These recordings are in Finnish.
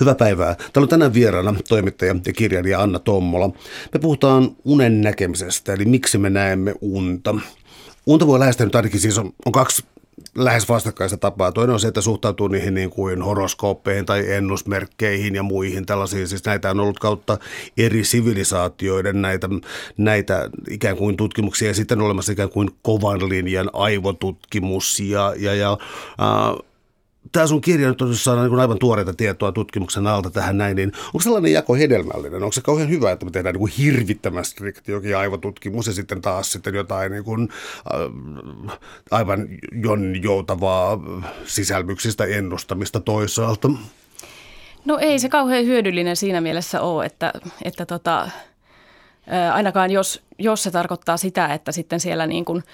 Hyvää päivää. Täällä on tänään vieraana toimittaja ja kirjailija Anna Tommola. Me puhutaan unen näkemisestä, eli miksi me näemme unta. Unta voi lähestyä nyt ainakin siis on, on kaksi lähes vastakkaista tapaa. Toinen on se, että suhtautuu niihin niin kuin horoskooppeihin tai ennusmerkkeihin ja muihin tällaisiin. Siis näitä on ollut kautta eri sivilisaatioiden näitä, näitä ikään kuin tutkimuksia ja sitten on olemassa ikään kuin kovan linjan aivotutkimus ja, ja, ja äh, tämä sun kirja nyt on saada niin aivan tuoreita tietoa tutkimuksen alta tähän näin, niin onko sellainen jako hedelmällinen? Onko se kauhean hyvä, että me tehdään niin hirvittävän strikti jokin aivotutkimus ja sitten taas sitten jotain niin kuin, äh, aivan jonjoutavaa sisälmyksistä ennustamista toisaalta? No ei se kauhean hyödyllinen siinä mielessä ole, että, että tota, ainakaan jos, jos se tarkoittaa sitä, että sitten siellä niin kuin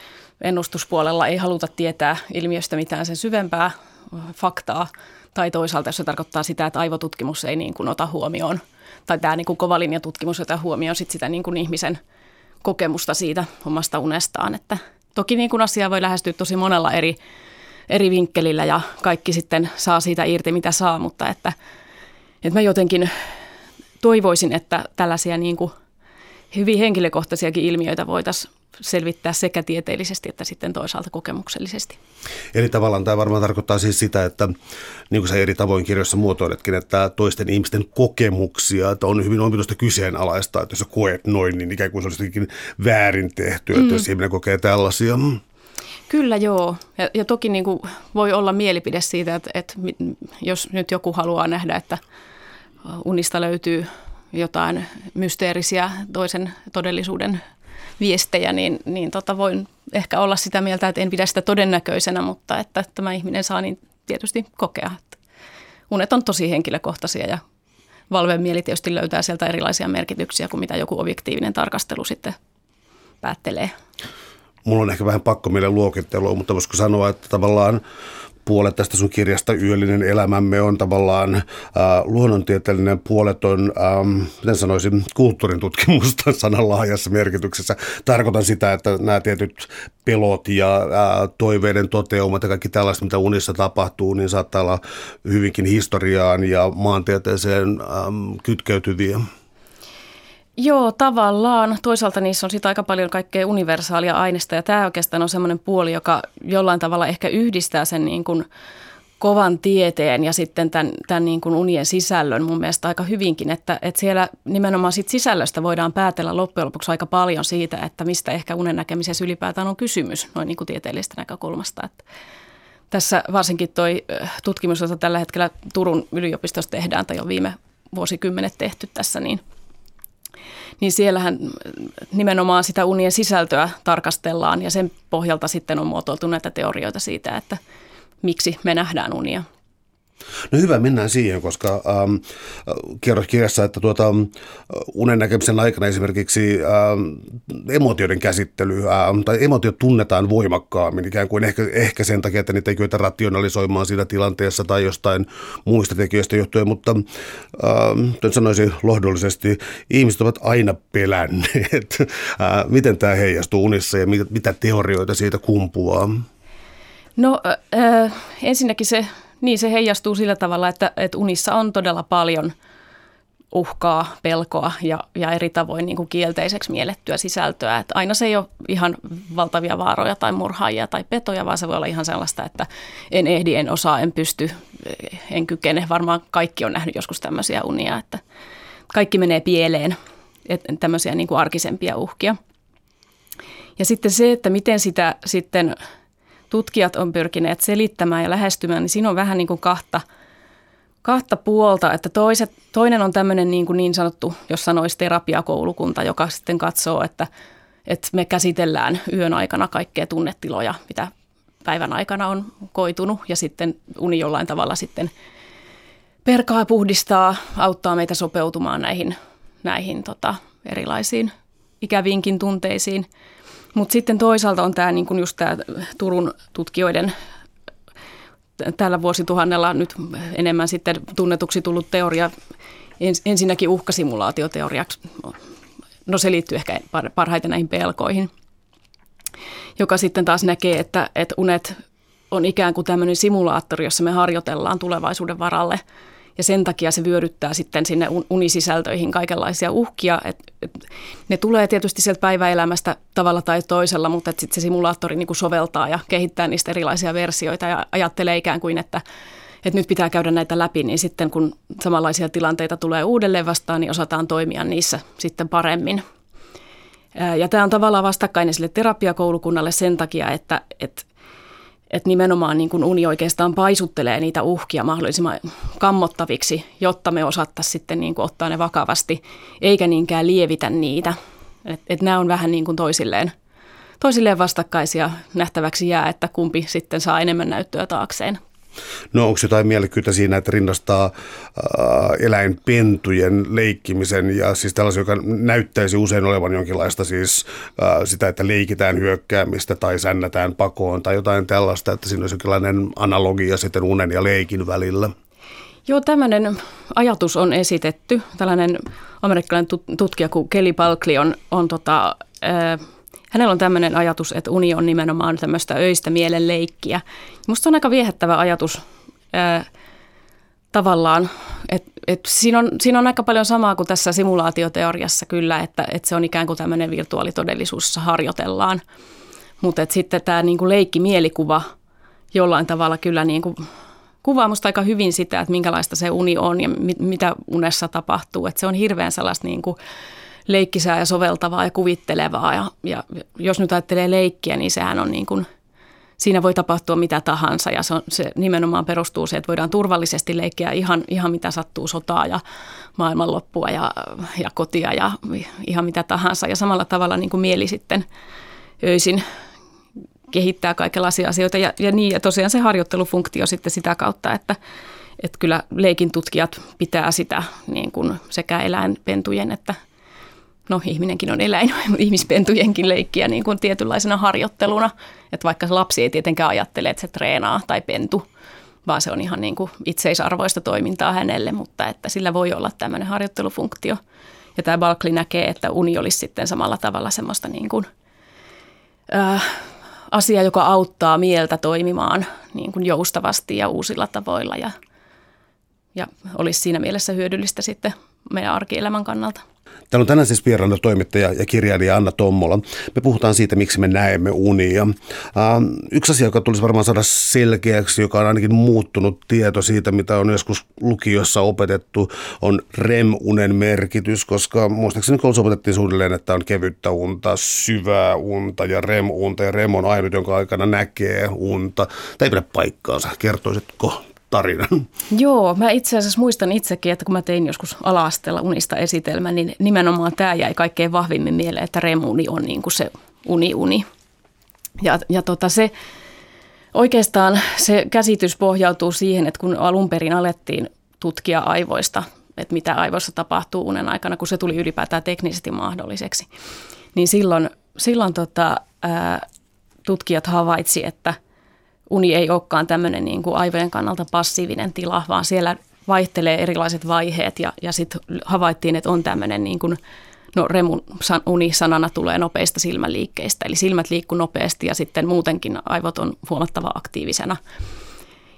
ennustuspuolella ei haluta tietää ilmiöstä mitään sen syvempää faktaa, tai toisaalta jos se tarkoittaa sitä, että aivotutkimus ei niin kuin ota huomioon, tai tämä niin kuin kovalinjatutkimus ottaa huomioon sit sitä niin kuin ihmisen kokemusta siitä omasta unestaan. Että toki niin kuin asiaa voi lähestyä tosi monella eri, eri vinkkelillä ja kaikki sitten saa siitä irti, mitä saa, mutta että, että mä jotenkin toivoisin, että tällaisia niin kuin hyvin henkilökohtaisiakin ilmiöitä voitaisiin selvittää sekä tieteellisesti että sitten toisaalta kokemuksellisesti. Eli tavallaan tämä varmaan tarkoittaa siis sitä, että niin kuin sä eri tavoin kirjoissa muotoiletkin, että toisten ihmisten kokemuksia, että on hyvin omituista kyseenalaista, että jos sä koet noin, niin ikään kuin se olisi väärin tehty, että mm. jos ihminen kokee tällaisia. Kyllä joo, ja, ja toki niin kuin voi olla mielipide siitä, että, että jos nyt joku haluaa nähdä, että unista löytyy jotain mysteerisiä toisen todellisuuden viestejä, niin, niin tota voin ehkä olla sitä mieltä, että en pidä sitä todennäköisenä, mutta että tämä ihminen saa niin tietysti kokea. Että unet on tosi henkilökohtaisia ja valveen mieli tietysti löytää sieltä erilaisia merkityksiä kuin mitä joku objektiivinen tarkastelu sitten päättelee. Mulla on ehkä vähän pakko meille luokittelua, mutta voisiko sanoa, että tavallaan puolet tästä sun kirjasta Yöllinen elämämme on tavallaan äh, luonnontieteellinen puolet on, ähm, miten sanoisin, kulttuurin tutkimusta sanan laajassa merkityksessä. Tarkoitan sitä, että nämä tietyt pelot ja äh, toiveiden toteumat ja kaikki tällaiset, mitä unissa tapahtuu, niin saattaa olla hyvinkin historiaan ja maantieteeseen ähm, kytkeytyviä. Joo, tavallaan. Toisaalta niissä on sitä aika paljon kaikkea universaalia aineista ja tämä oikeastaan on semmoinen puoli, joka jollain tavalla ehkä yhdistää sen niin kuin kovan tieteen ja sitten tämän, tämän niin kuin unien sisällön mun mielestä aika hyvinkin, että, että siellä nimenomaan sit sisällöstä voidaan päätellä loppujen lopuksi aika paljon siitä, että mistä ehkä unen näkemisessä ylipäätään on kysymys noin niin kuin tieteellisestä näkökulmasta. Että tässä varsinkin tuo tutkimus, jota tällä hetkellä Turun yliopistossa tehdään tai on viime vuosikymmenet tehty tässä, niin – niin siellähän nimenomaan sitä unien sisältöä tarkastellaan ja sen pohjalta sitten on muotoiltu näitä teorioita siitä, että miksi me nähdään unia. No hyvä, mennään siihen, koska ähm, kerrot kirjassa, että tuota, unen näkemisen aikana esimerkiksi ähm, emotioiden käsittely ähm, tai emotiot tunnetaan voimakkaammin ikään kuin ehkä, ehkä sen takia, että niitä ei kyetä rationalisoimaan siinä tilanteessa tai jostain muista tekijöistä johtuen, mutta ähm, sanoisin lohdollisesti, ihmiset ovat aina pelänneet. äh, miten tämä heijastuu unissa ja mit, mitä teorioita siitä kumpuaa? No äh, ensinnäkin se niin se heijastuu sillä tavalla, että, että unissa on todella paljon uhkaa, pelkoa ja, ja eri tavoin niin kuin kielteiseksi miellettyä sisältöä. Että aina se ei ole ihan valtavia vaaroja tai murhaajia tai petoja, vaan se voi olla ihan sellaista, että en ehdi, en osaa, en pysty, en kykene. Varmaan kaikki on nähnyt joskus tämmöisiä unia, että kaikki menee pieleen, että tämmöisiä niin kuin arkisempia uhkia. Ja sitten se, että miten sitä sitten tutkijat on pyrkineet selittämään ja lähestymään, niin siinä on vähän niin kuin kahta, kahta puolta, että toiset, toinen on tämmöinen niin, kuin niin sanottu, jos sanoisi terapiakoulukunta, joka sitten katsoo, että, että me käsitellään yön aikana kaikkea tunnetiloja, mitä päivän aikana on koitunut. Ja sitten uni jollain tavalla sitten perkaa puhdistaa, auttaa meitä sopeutumaan näihin, näihin tota, erilaisiin ikäviinkin tunteisiin – mutta sitten toisaalta on tämä niin just tämä Turun tutkijoiden tällä vuosituhannella nyt enemmän sitten tunnetuksi tullut teoria, ensinnäkin uhkasimulaatioteoriaksi, no se liittyy ehkä parhaiten näihin pelkoihin, joka sitten taas näkee, että, että unet on ikään kuin tämmöinen simulaattori, jossa me harjoitellaan tulevaisuuden varalle ja sen takia se vyöryttää sitten sinne unisisältöihin kaikenlaisia uhkia. Et, et, ne tulee tietysti sieltä päiväelämästä tavalla tai toisella, mutta sitten se simulaattori niin kuin soveltaa ja kehittää niistä erilaisia versioita ja ajattelee ikään kuin, että että nyt pitää käydä näitä läpi, niin sitten kun samanlaisia tilanteita tulee uudelleen vastaan, niin osataan toimia niissä sitten paremmin. Ja tämä on tavallaan vastakkainen sille terapiakoulukunnalle sen takia, että, että että nimenomaan niin kuin uni oikeastaan paisuttelee niitä uhkia mahdollisimman kammottaviksi, jotta me osattaisiin sitten niin kuin ottaa ne vakavasti, eikä niinkään lievitä niitä. Et, et nämä on vähän niin kuin toisilleen, toisilleen vastakkaisia nähtäväksi jää, että kumpi sitten saa enemmän näyttöä taakseen. No onko jotain mielekkyyttä siinä, että rinnastaa äh, eläinpentujen leikkimisen ja siis tällaisen, joka näyttäisi usein olevan jonkinlaista siis äh, sitä, että leikitään hyökkäämistä tai sännätään pakoon tai jotain tällaista, että siinä olisi jonkinlainen analogia sitten unen ja leikin välillä? Joo, tämmöinen ajatus on esitetty. Tällainen amerikkalainen tutkija kuin Kelly Balkley on, on tota, äh, hänellä on tämmöinen ajatus, että uni on nimenomaan tämmöistä öistä mielen leikkiä. Musta on aika viehättävä ajatus ää, tavallaan, että et siinä, on, siinä on aika paljon samaa kuin tässä simulaatioteoriassa kyllä, että, että se on ikään kuin tämmöinen virtuaalitodellisuus, harjoitellaan. Mutta sitten tämä niinku leikki-mielikuva jollain tavalla kyllä niinku kuvaa musta aika hyvin sitä, että minkälaista se uni on ja mit, mitä unessa tapahtuu. Että se on hirveän sellaista niinku leikkisää ja soveltavaa ja kuvittelevaa. Ja, ja jos nyt ajattelee leikkiä, niin sehän on niin kuin, siinä voi tapahtua mitä tahansa ja se, on, se nimenomaan perustuu siihen, että voidaan turvallisesti leikkiä ihan, ihan mitä sattuu sotaa ja maailmanloppua ja, ja kotia ja ihan mitä tahansa. Ja samalla tavalla niin kuin mieli sitten öisin kehittää kaikenlaisia asioita ja, ja niin ja tosiaan se harjoittelufunktio sitten sitä kautta, että, että kyllä leikin tutkijat pitää sitä niin kuin sekä eläinpentujen että no ihminenkin on eläin, ihmispentujenkin leikkiä niin kuin tietynlaisena harjoitteluna. Että vaikka lapsi ei tietenkään ajattele, että se treenaa tai pentu, vaan se on ihan niin kuin itseisarvoista toimintaa hänelle, mutta että sillä voi olla tämmöinen harjoittelufunktio. Ja tämä Balkli näkee, että uni olisi sitten samalla tavalla semmoista niin kuin, äh, asia, joka auttaa mieltä toimimaan niin kuin joustavasti ja uusilla tavoilla ja, ja olisi siinä mielessä hyödyllistä sitten meidän arkielämän kannalta. Täällä on tänään siis vieraana toimittaja ja kirjailija Anna Tommola. Me puhutaan siitä, miksi me näemme unia. Uh, yksi asia, joka tulisi varmaan saada selkeäksi, joka on ainakin muuttunut tieto siitä, mitä on joskus lukiossa opetettu, on REM-unen merkitys, koska muistaakseni koulussa opetettiin suunnilleen, että on kevyttä unta, syvää unta ja REM-unta, ja REM on ainut, jonka aikana näkee unta. Tämä ei pidä paikkaansa. Kertoisitko tarinan. Joo, mä itse asiassa muistan itsekin, että kun mä tein joskus ala unista esitelmän, niin nimenomaan tämä jäi kaikkein vahvimmin mieleen, että remuni on niin kuin se uni-uni. Ja, ja tota se, oikeastaan se käsitys pohjautuu siihen, että kun alun perin alettiin tutkia aivoista, että mitä aivoissa tapahtuu unen aikana, kun se tuli ylipäätään teknisesti mahdolliseksi, niin silloin, silloin tota, ää, tutkijat havaitsivat, että – uni ei olekaan tämmöinen niin kuin aivojen kannalta passiivinen tila, vaan siellä vaihtelee erilaiset vaiheet ja, ja sitten havaittiin, että on tämmöinen niin kuin, no remun uni sanana tulee nopeista silmäliikkeistä, eli silmät liikkuu nopeasti ja sitten muutenkin aivot on huomattava aktiivisena.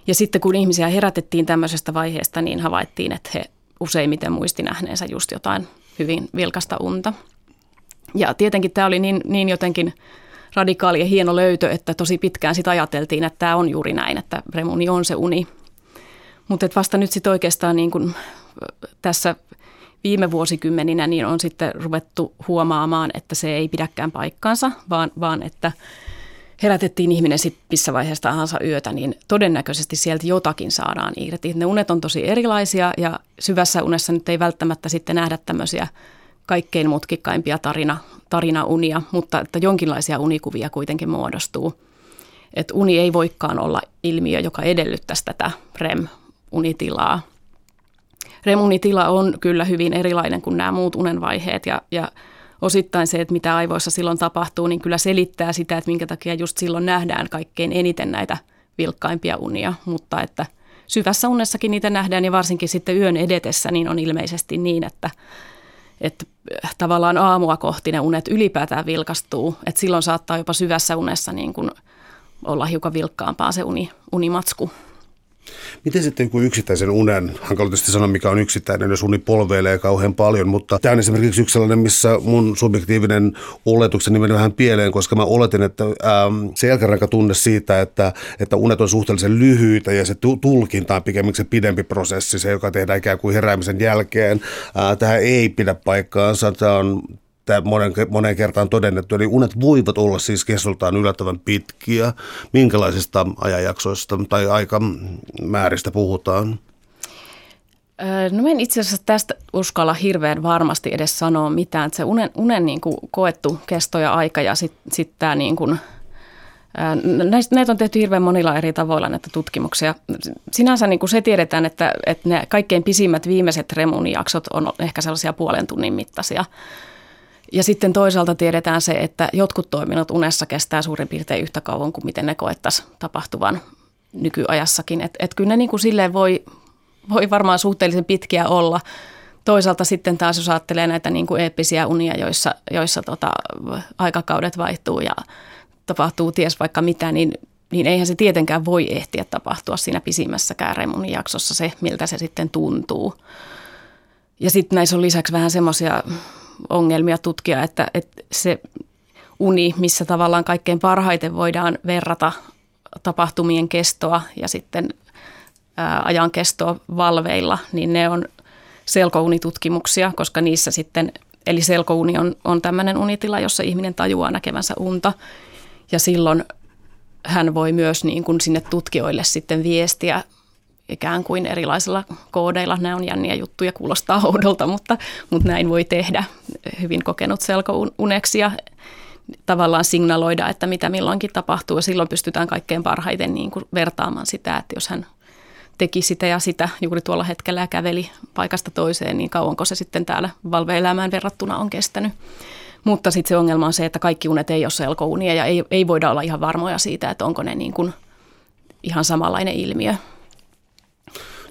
Ja sitten kun ihmisiä herätettiin tämmöisestä vaiheesta, niin havaittiin, että he useimmiten muisti nähneensä just jotain hyvin vilkasta unta. Ja tietenkin tämä oli niin, niin jotenkin radikaali ja hieno löytö, että tosi pitkään sitä ajateltiin, että tämä on juuri näin, että remuni on se uni. Mutta vasta nyt sitten oikeastaan niin kun tässä viime vuosikymmeninä niin on sitten ruvettu huomaamaan, että se ei pidäkään paikkaansa, vaan, vaan että herätettiin ihminen sitten missä vaiheessa tahansa yötä, niin todennäköisesti sieltä jotakin saadaan irti. Ne unet on tosi erilaisia ja syvässä unessa nyt ei välttämättä sitten nähdä tämmöisiä kaikkein mutkikkaimpia tarina, tarinaunia, mutta että jonkinlaisia unikuvia kuitenkin muodostuu. Että uni ei voikaan olla ilmiö, joka edellyttäisi tätä REM-unitilaa. REM-unitila on kyllä hyvin erilainen kuin nämä muut unenvaiheet ja, ja osittain se, että mitä aivoissa silloin tapahtuu, niin kyllä selittää sitä, että minkä takia just silloin nähdään kaikkein eniten näitä vilkkaimpia unia, mutta että syvässä unessakin niitä nähdään ja varsinkin sitten yön edetessä niin on ilmeisesti niin, että että tavallaan aamua kohti ne unet ylipäätään vilkastuu, että silloin saattaa jopa syvässä unessa niin kuin olla hiukan vilkkaampaa se uni, unimatsku. Miten sitten kun yksittäisen unen, hankala tietysti sanoa mikä on yksittäinen, jos uni polveilee kauhean paljon, mutta tämä on esimerkiksi yksi sellainen, missä mun subjektiivinen oletukseni meni vähän pieleen, koska mä oletin, että ähm, selkäranka tunne siitä, että, että unet on suhteellisen lyhyitä ja se tulkinta on pikemminkin se pidempi prosessi, se joka tehdään ikään kuin heräämisen jälkeen. Äh, tähän ei pidä paikkaansa, tämä on tämä monen, monen kertaan todennettu. Eli unet voivat olla siis kestoltaan yllättävän pitkiä. Minkälaisista ajanjaksoista tai aikamääristä puhutaan? No en itse asiassa tästä uskalla hirveän varmasti edes sanoa mitään. Se unen, unen niin kuin koettu kesto ja aika ja sitten sit tämä niin kuin, Näistä, näitä on tehty hirveän monilla eri tavoilla näitä tutkimuksia. Sinänsä niin kuin se tiedetään, että, että ne kaikkein pisimmät viimeiset remunijaksot on ehkä sellaisia puolen tunnin mittaisia. Ja sitten toisaalta tiedetään se, että jotkut toiminnot unessa kestää suurin piirtein yhtä kauan kuin miten ne koettaisiin tapahtuvan nykyajassakin. Että et kyllä ne niin kuin silleen voi, voi varmaan suhteellisen pitkiä olla. Toisaalta sitten taas jos ajattelee näitä niin kuin eeppisiä unia, joissa, joissa tota, aikakaudet vaihtuu ja tapahtuu ties vaikka mitä, niin, niin eihän se tietenkään voi ehtiä tapahtua siinä pisimmässäkään remunin jaksossa se, miltä se sitten tuntuu. Ja sitten näissä on lisäksi vähän semmoisia ongelmia tutkia, että, että se uni, missä tavallaan kaikkein parhaiten voidaan verrata tapahtumien kestoa ja sitten ajan kestoa valveilla, niin ne on selkounitutkimuksia, koska niissä sitten, eli selkouni on, on tämmöinen unitila, jossa ihminen tajuaa näkevänsä unta. Ja silloin hän voi myös niin kuin sinne tutkijoille sitten viestiä ikään kuin erilaisilla koodeilla. Nämä on jänniä juttuja, kuulostaa oudolta, mutta, mutta näin voi tehdä hyvin kokenut selkouneksi ja tavallaan signaloida, että mitä milloinkin tapahtuu. Ja silloin pystytään kaikkein parhaiten niin kuin vertaamaan sitä, että jos hän teki sitä ja sitä juuri tuolla hetkellä ja käveli paikasta toiseen, niin kauanko se sitten täällä valveelämään verrattuna on kestänyt. Mutta sitten se ongelma on se, että kaikki unet ei ole selkounia ja ei, ei voida olla ihan varmoja siitä, että onko ne niin kuin ihan samanlainen ilmiö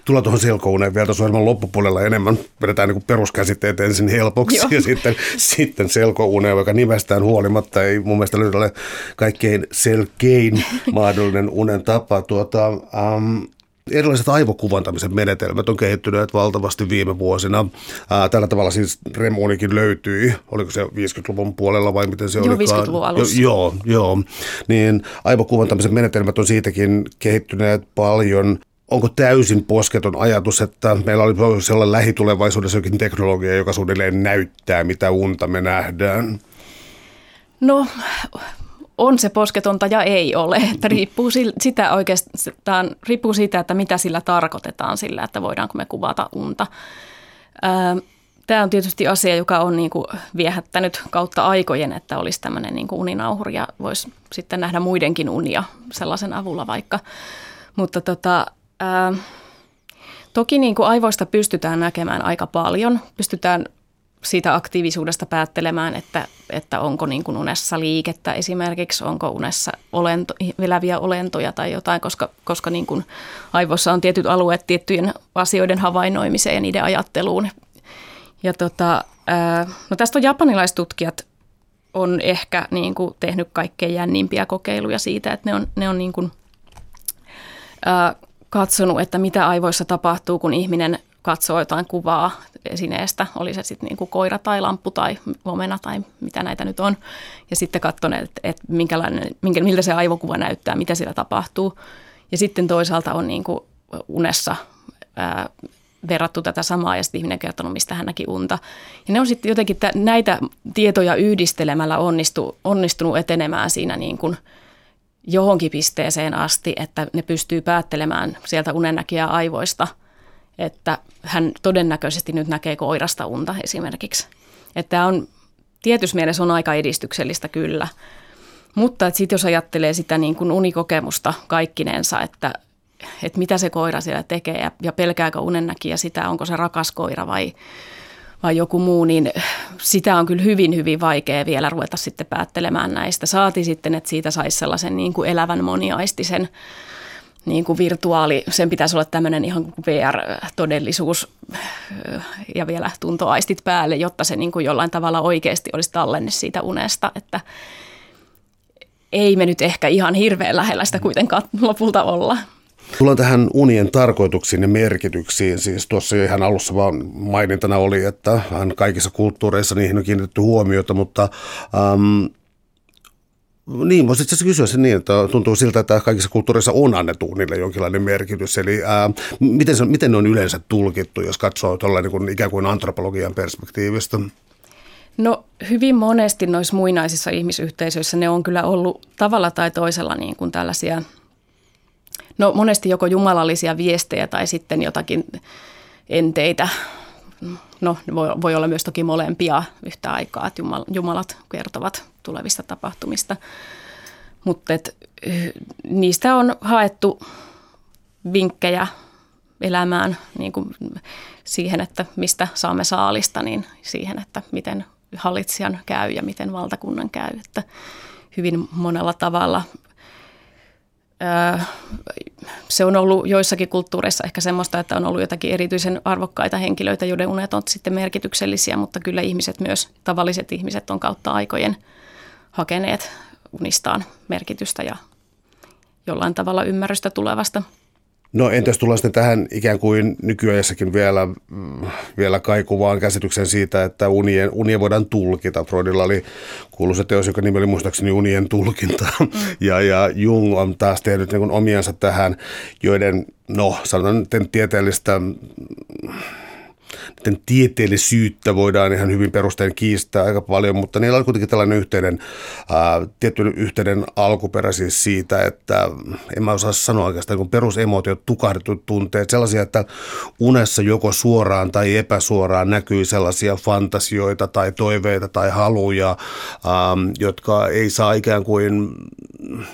tulla tuohon selkouneen vielä tuossa ohjelman loppupuolella enemmän. Vedetään niin peruskäsitteet ensin helpoksi Joo. ja sitten, sitten selkouneen, joka nimestään huolimatta ei mun mielestä nyt ole kaikkein selkein mahdollinen unen tapa. Tuota, um, Erilaiset aivokuvantamisen menetelmät on kehittyneet valtavasti viime vuosina. Ää, tällä tavalla siis Remonikin löytyi, oliko se 50-luvun puolella vai miten se oli? Joo, 50-luvun alussa. Jo, joo, joo. Niin aivokuvantamisen menetelmät on siitäkin kehittyneet paljon onko täysin posketon ajatus, että meillä oli sellainen lähitulevaisuudessa jokin teknologia, joka suunnilleen näyttää, mitä unta me nähdään? No, on se posketonta ja ei ole. Että riippuu, sitä oikeastaan, riippuu siitä, että mitä sillä tarkoitetaan sillä, että voidaanko me kuvata unta. Tämä on tietysti asia, joka on niin kuin viehättänyt kautta aikojen, että olisi tämmöinen niin kuin uninauhuri ja voisi sitten nähdä muidenkin unia sellaisen avulla vaikka. Mutta tota, Ää, toki niin kuin aivoista pystytään näkemään aika paljon. Pystytään siitä aktiivisuudesta päättelemään, että, että onko niin kuin unessa liikettä esimerkiksi, onko unessa olento, eläviä olentoja tai jotain, koska, koska niin kuin aivoissa on tietyt alueet tiettyjen asioiden havainnoimiseen ja niiden ajatteluun. Ja tota, no tästä on japanilaistutkijat on ehkä niin kuin tehnyt kaikkein jännimpiä kokeiluja siitä, että ne on, ne on niin kuin, ää, katsonut, että mitä aivoissa tapahtuu, kun ihminen katsoo jotain kuvaa esineestä, oli se sitten niin koira tai lamppu tai omena tai mitä näitä nyt on. Ja sitten katsoneet, että, että minkälainen, minkä, miltä se aivokuva näyttää, mitä siellä tapahtuu. Ja sitten toisaalta on niin kuin unessa ää, verrattu tätä samaa ja sitten ihminen kertonut, mistä hän näki unta. Ja ne on sitten jotenkin näitä tietoja yhdistelemällä onnistu, onnistunut etenemään siinä niin kuin – johonkin pisteeseen asti, että ne pystyy päättelemään sieltä unennäkijä aivoista, että hän todennäköisesti nyt näkee koirasta unta esimerkiksi. Että on tietyssä mielessä on aika edistyksellistä kyllä. Mutta sitten jos ajattelee sitä niin kuin unikokemusta kaikkinensa, että, että mitä se koira siellä tekee ja, ja pelkääkö unennäkijä sitä, onko se rakas koira vai vai joku muu, niin sitä on kyllä hyvin, hyvin vaikea vielä ruveta sitten päättelemään näistä. Saati sitten, että siitä saisi sellaisen niin kuin elävän moniaistisen niin kuin virtuaali, sen pitäisi olla tämmöinen ihan kuin VR-todellisuus ja vielä tuntoaistit päälle, jotta se niin kuin jollain tavalla oikeasti olisi tallenne siitä unesta, että ei me nyt ehkä ihan hirveän lähellä sitä kuitenkaan lopulta olla. Tullaan tähän unien tarkoituksiin ja merkityksiin. Siis tuossa jo ihan alussa vaan mainintana oli, että kaikissa kulttuureissa niihin on kiinnitetty huomiota, mutta ähm, niin, voisi itse kysyä se niin, että tuntuu siltä, että kaikissa kulttuureissa on annettu niille jonkinlainen merkitys. Eli ää, miten, se, miten ne on yleensä tulkittu, jos katsoo tuolla niin kuin, ikään kuin antropologian perspektiivistä? No hyvin monesti noissa muinaisissa ihmisyhteisöissä ne on kyllä ollut tavalla tai toisella niin kuin tällaisia, no monesti joko jumalallisia viestejä tai sitten jotakin enteitä. No voi, voi olla myös toki molempia yhtä aikaa, että jumalat kertovat tulevista tapahtumista. Mutta niistä on haettu vinkkejä elämään niin kuin siihen, että mistä saamme saalista, niin siihen, että miten hallitsijan käy ja miten valtakunnan käy. Että hyvin monella tavalla se on ollut joissakin kulttuureissa ehkä semmoista, että on ollut jotakin erityisen arvokkaita henkilöitä, joiden unet on sitten merkityksellisiä, mutta kyllä ihmiset myös, tavalliset ihmiset on kautta aikojen hakeneet unistaan merkitystä ja jollain tavalla ymmärrystä tulevasta. No entäs tullaan sitten tähän ikään kuin nykyajassakin vielä, vielä kaikuvaan käsityksen siitä, että unien, unia voidaan tulkita. Freudilla oli kuuluisa teos, joka nimi oli muistaakseni unien tulkinta. Mm. Ja, ja Jung on taas tehnyt niin omiansa tähän, joiden, no sanotaan tieteellistä niiden tieteellisyyttä voidaan ihan hyvin perustein kiistää aika paljon, mutta niillä on kuitenkin tällainen yhteinen, ää, tietty yhteinen alkuperä siis siitä, että en mä osaa sanoa oikeastaan, kun perusemotiot, tukahdetut tunteet, sellaisia, että unessa joko suoraan tai epäsuoraan näkyy sellaisia fantasioita tai toiveita tai haluja, ää, jotka ei saa ikään kuin,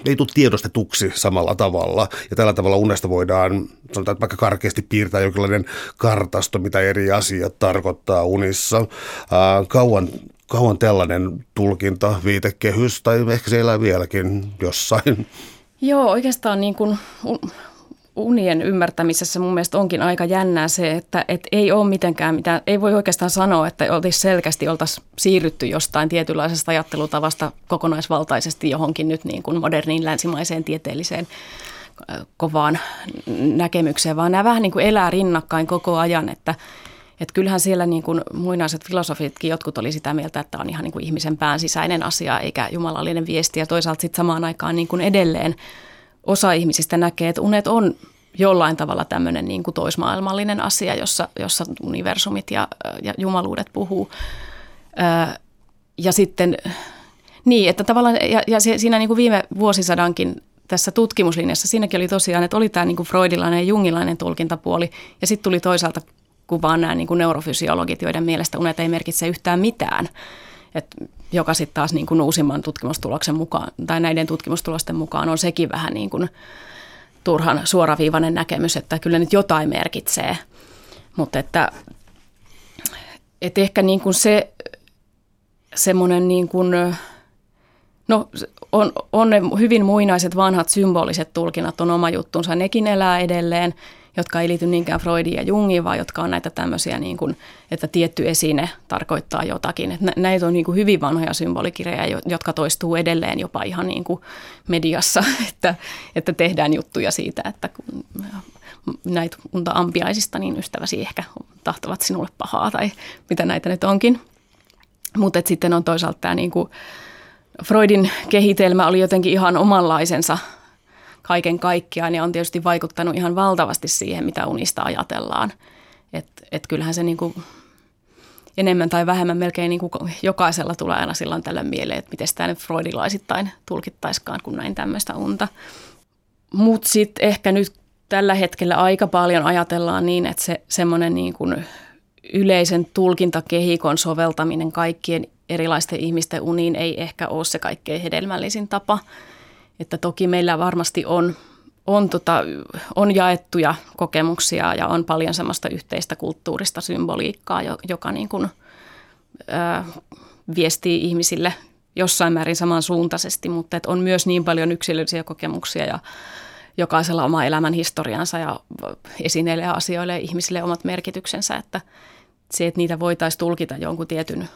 ei tule tiedostetuksi samalla tavalla. Ja tällä tavalla unesta voidaan, sanotaan, että vaikka karkeasti piirtää jonkinlainen kartasto, mitä eri asiat tarkoittaa unissa. Kauan, kauan tällainen tulkinta, viitekehys, tai ehkä se elää vieläkin jossain. Joo, oikeastaan niin kuin unien ymmärtämisessä mun mielestä onkin aika jännää se, että et ei ole mitenkään mitään, ei voi oikeastaan sanoa, että oltaisiin selkeästi oltaisiin siirrytty jostain tietynlaisesta ajattelutavasta kokonaisvaltaisesti johonkin nyt niin kuin moderniin länsimaiseen tieteelliseen kovaan näkemykseen, vaan nämä vähän niin kuin elää rinnakkain koko ajan, että että kyllähän siellä niin kuin muinaiset filosofitkin, jotkut oli sitä mieltä, että on ihan niin kuin ihmisen pään sisäinen asia eikä jumalallinen viesti. Ja toisaalta sitten samaan aikaan niin kuin edelleen osa ihmisistä näkee, että unet on jollain tavalla tämmöinen niin kuin toismaailmallinen asia, jossa, jossa universumit ja, ja jumaluudet puhuu. Ja sitten niin, että tavallaan, ja, ja siinä niin kuin viime vuosisadankin tässä tutkimuslinjassa, siinäkin oli tosiaan, että oli tämä niin kuin freudilainen ja jungilainen tulkintapuoli, ja sitten tuli toisaalta kuvaan nämä niin kuin neurofysiologit, joiden mielestä unet ei merkitse yhtään mitään. Et joka sitten taas niin kuin uusimman tutkimustuloksen mukaan, tai näiden tutkimustulosten mukaan on sekin vähän niin kuin turhan suoraviivainen näkemys, että kyllä nyt jotain merkitsee. Mutta että, että ehkä niin kuin se semmoinen niin kuin, no on, on ne hyvin muinaiset vanhat symboliset tulkinnat on oma juttunsa, nekin elää edelleen – jotka ei liity niinkään Freudiin ja Jungiin, vaan jotka on näitä tämmöisiä, niin kuin, että tietty esine tarkoittaa jotakin. Että näitä on niin kuin hyvin vanhoja symbolikirjoja, jotka toistuu edelleen jopa ihan niin kuin mediassa, että, että tehdään juttuja siitä, että kun näitä unta ampiaisista, niin ystäväsi ehkä tahtovat sinulle pahaa tai mitä näitä nyt onkin. Mutta sitten on toisaalta tämä niin kuin Freudin kehitelmä oli jotenkin ihan omanlaisensa kaiken kaikkiaan ja on tietysti vaikuttanut ihan valtavasti siihen, mitä unista ajatellaan. Että et kyllähän se niin kuin enemmän tai vähemmän melkein niin kuin jokaisella tulee aina silloin tällöin mieleen, että miten sitä nyt freudilaisittain tulkittaiskaan kuin näin tämmöistä unta. Mutta sitten ehkä nyt tällä hetkellä aika paljon ajatellaan niin, että se semmoinen niin kuin yleisen tulkintakehikon soveltaminen kaikkien erilaisten ihmisten uniin ei ehkä ole se kaikkein hedelmällisin tapa – että toki meillä varmasti on, on, tota, on jaettuja kokemuksia ja on paljon semmoista yhteistä kulttuurista symboliikkaa, joka niin kuin, ää, viestii ihmisille jossain määrin samansuuntaisesti, mutta on myös niin paljon yksilöllisiä kokemuksia ja jokaisella oma elämän historiansa ja esineille ja asioille ja ihmisille omat merkityksensä, että se, että niitä voitaisiin tulkita jonkun tietyn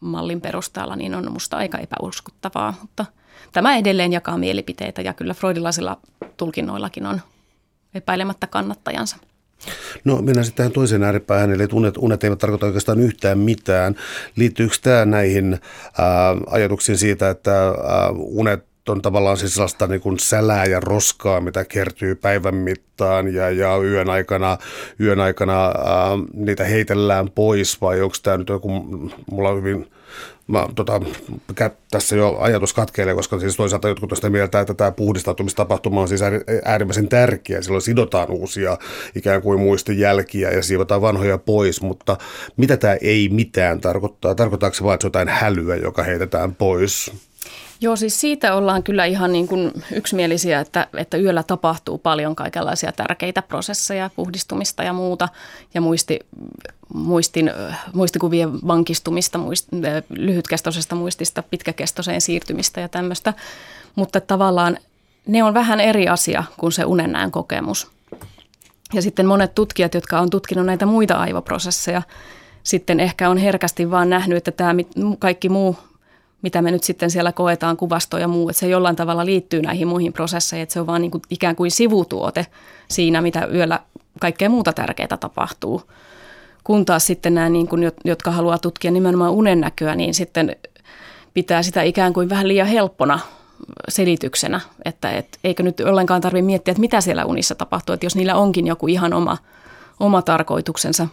mallin perusteella, niin on musta aika epäuskottavaa, mutta – Tämä edelleen jakaa mielipiteitä ja kyllä freudilaisilla tulkinnoillakin on epäilemättä kannattajansa. No mennään sitten tähän toiseen ääripäähän, eli unet, unet eivät tarkoita oikeastaan yhtään mitään. Liittyykö tämä näihin ää, ajatuksiin siitä, että ää, unet on tavallaan siis sellaista niin kuin sälää ja roskaa, mitä kertyy päivän mittaan ja, ja yön aikana, yön aikana ää, niitä heitellään pois vai onko tämä nyt joku, mulla on hyvin Mä, tota, tässä jo ajatus katkeilee, koska siis toisaalta jotkut on sitä mieltä, että tämä puhdistautumistapahtuma on siis äärimmäisen tärkeä. Silloin sidotaan uusia ikään kuin muistijälkiä ja siivotaan vanhoja pois, mutta mitä tämä ei mitään tarkoittaa? Tarkoittaako se vain, että se jotain hälyä, joka heitetään pois? Joo, siis siitä ollaan kyllä ihan niin kuin yksimielisiä, että, että yöllä tapahtuu paljon kaikenlaisia tärkeitä prosesseja, puhdistumista ja muuta, ja muisti, muistin, muistikuvien vankistumista, muist, lyhytkestoisesta muistista pitkäkestoiseen siirtymistä ja tämmöistä. Mutta tavallaan ne on vähän eri asia kuin se unennäön kokemus. Ja sitten monet tutkijat, jotka on tutkinut näitä muita aivoprosesseja, sitten ehkä on herkästi vaan nähnyt, että tämä kaikki muu mitä me nyt sitten siellä koetaan, kuvasto ja muu, että se jollain tavalla liittyy näihin muihin prosesseihin, että se on vaan niin kuin ikään kuin sivutuote siinä, mitä yöllä kaikkea muuta tärkeää tapahtuu. Kun taas sitten nämä, niin kuin, jotka haluaa tutkia nimenomaan unennäköä, niin sitten pitää sitä ikään kuin vähän liian helppona selityksenä, että et, eikö nyt ollenkaan tarvitse miettiä, että mitä siellä unissa tapahtuu, että jos niillä onkin joku ihan oma, oma tarkoituksensa.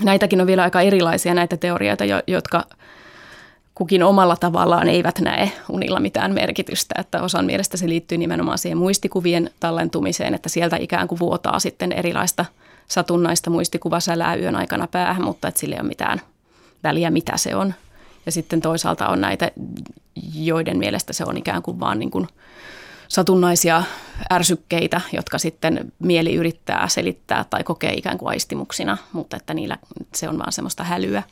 Näitäkin on vielä aika erilaisia näitä teorioita, jotka kukin omalla tavallaan eivät näe unilla mitään merkitystä. Että osan mielestä se liittyy nimenomaan siihen muistikuvien tallentumiseen, että sieltä ikään kuin vuotaa sitten erilaista satunnaista muistikuvasälää yön aikana päähän, mutta että sillä ei ole mitään väliä, mitä se on. Ja sitten toisaalta on näitä, joiden mielestä se on ikään kuin vaan niin kuin satunnaisia ärsykkeitä, jotka sitten mieli yrittää selittää tai kokee ikään kuin aistimuksina, mutta että niillä se on vaan semmoista hälyä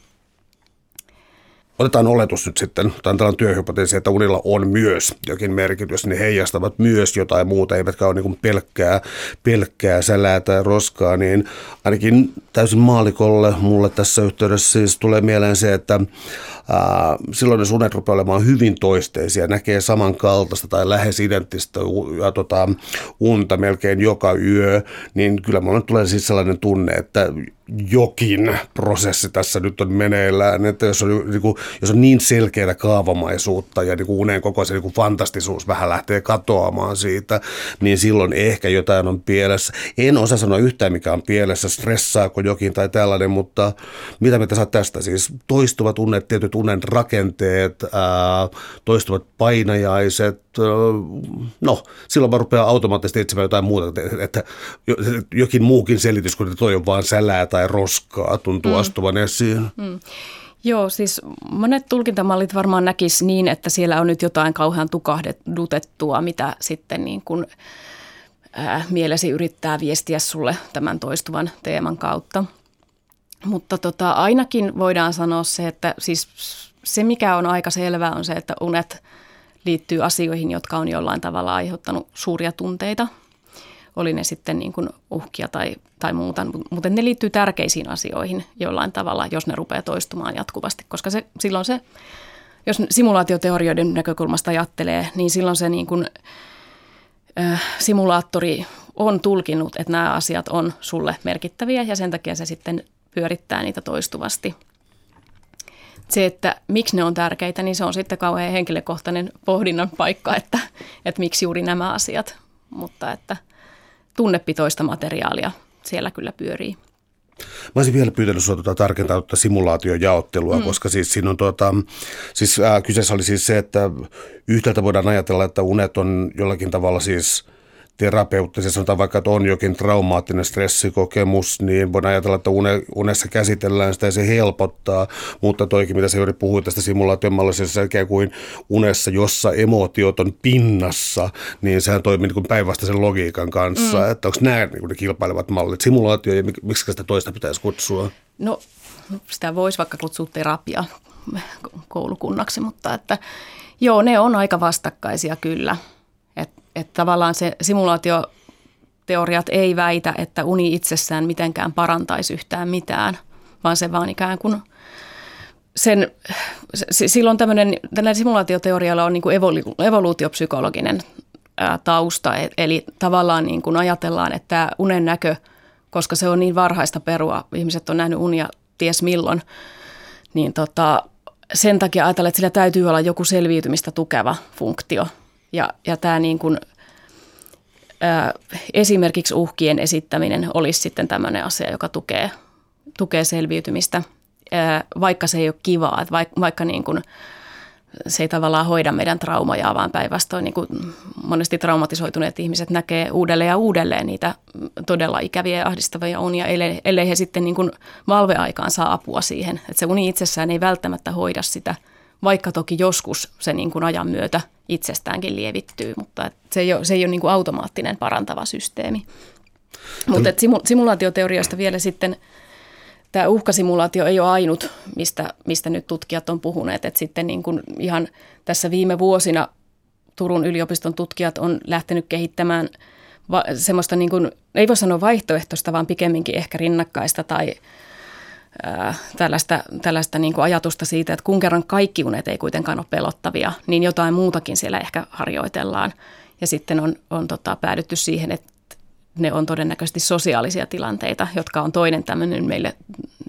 otetaan oletus nyt sitten, tai tällainen työhypoteesi, että unilla on myös jokin merkitys, niin heijastavat myös jotain muuta, eivätkä ole niin pelkkää, pelkkää sälää tai roskaa, niin ainakin täysin maalikolle mulle tässä yhteydessä siis tulee mieleen se, että ää, silloin jos unet rupeaa olemaan hyvin toisteisia, näkee samankaltaista tai lähes identtistä ja, tota, unta melkein joka yö, niin kyllä mulle tulee siis sellainen tunne, että jokin prosessi tässä nyt on meneillään, että jos on, niin kuin, jos on niin selkeää kaavamaisuutta ja niin kuin unen koko se niin kuin fantastisuus vähän lähtee katoamaan siitä, niin silloin ehkä jotain on pielessä. En osaa sanoa yhtään, mikä on pielessä, stressaako jokin tai tällainen, mutta mitä me tässä tästä? Siis toistuvat unet, tietyt unen rakenteet, ää, toistuvat painajaiset, no silloin vaan rupeaa automaattisesti etsimään jotain muuta, että jokin muukin selitys kuin että toi on vaan sälää tai roskaa tuntuu mm. astuvan esiin. Mm. Joo, siis monet tulkintamallit varmaan näkis niin, että siellä on nyt jotain kauhean tukahdutettua, mitä sitten niin kuin, ää, mielesi yrittää viestiä sulle tämän toistuvan teeman kautta. Mutta tota, ainakin voidaan sanoa se, että siis se mikä on aika selvää on se, että unet liittyy asioihin, jotka on jollain tavalla aiheuttanut suuria tunteita. Oli ne sitten niin kuin uhkia tai, tai muuta, mutta ne liittyy tärkeisiin asioihin jollain tavalla, jos ne rupeaa toistumaan jatkuvasti, koska se, silloin se, jos simulaatioteorioiden näkökulmasta ajattelee, niin silloin se niin kuin, äh, simulaattori on tulkinut, että nämä asiat on sulle merkittäviä ja sen takia se sitten pyörittää niitä toistuvasti. Se, että miksi ne on tärkeitä, niin se on sitten kauhean henkilökohtainen pohdinnan paikka, että, että miksi juuri nämä asiat. Mutta että tunnepitoista materiaalia siellä kyllä pyörii. Mä olisin vielä pyytänyt sinua tuota tarkentaa tuota simulaatiojaottelua, mm. koska siis siinä on tuota, siis äh, kyseessä oli siis se, että yhtäältä voidaan ajatella, että unet on jollakin tavalla siis – terapeuttisesti, sanotaan vaikka, että on jokin traumaattinen stressikokemus, niin voidaan ajatella, että unessa käsitellään sitä ja se helpottaa, mutta toikin, mitä se juuri puhui tästä simulaatiomallisessa ikään kuin unessa, jossa emotiot on pinnassa, niin sehän toimii niin päinvastaisen logiikan kanssa, mm. että onko nämä niin ne kilpailevat mallit, simulaatio ja miksi sitä toista pitäisi kutsua? No sitä voisi vaikka kutsua terapia koulukunnaksi, mutta että joo, ne on aika vastakkaisia kyllä että tavallaan se simulaatioteoriat ei väitä, että uni itsessään mitenkään parantaisi yhtään mitään, vaan se vaan ikään kuin sen, silloin tämmöinen, tällä simulaatioteorialla on niin kuin evolu, evoluutiopsykologinen tausta. E, eli tavallaan niin kuin ajatellaan, että unen näkö, koska se on niin varhaista perua, ihmiset on nähnyt unia ties milloin, niin tota, sen takia ajatellaan, että sillä täytyy olla joku selviytymistä tukeva funktio. Ja, ja tämä niin kuin, ää, esimerkiksi uhkien esittäminen olisi sitten tämmöinen asia, joka tukee, tukee selviytymistä, ää, vaikka se ei ole kivaa, vaikka, vaikka niin kuin, se ei tavallaan hoida meidän traumoja, vaan päinvastoin niin monesti traumatisoituneet ihmiset näkee uudelleen ja uudelleen niitä todella ikäviä ja ahdistavia unia, ellei, ellei he sitten niin kuin valveaikaan saa apua siihen. Että se uni itsessään ei välttämättä hoida sitä, vaikka toki joskus se niin kuin ajan myötä itsestäänkin lievittyy, mutta se ei ole, se ei ole niin kuin automaattinen parantava systeemi. Mutta simulaatioteorioista vielä sitten – tämä uhkasimulaatio ei ole ainut, mistä, mistä nyt tutkijat on puhuneet. että sitten niin kuin ihan tässä viime vuosina Turun yliopiston tutkijat on lähtenyt kehittämään va- semmoista, niin kuin, ei voi sanoa vaihtoehtoista, vaan pikemminkin ehkä rinnakkaista tai tällaista, tällaista niin kuin ajatusta siitä, että kun kerran kaikki unet ei kuitenkaan ole pelottavia, niin jotain muutakin siellä ehkä harjoitellaan. Ja sitten on, on tota, päädytty siihen, että ne on todennäköisesti sosiaalisia tilanteita, jotka on toinen tämmöinen meille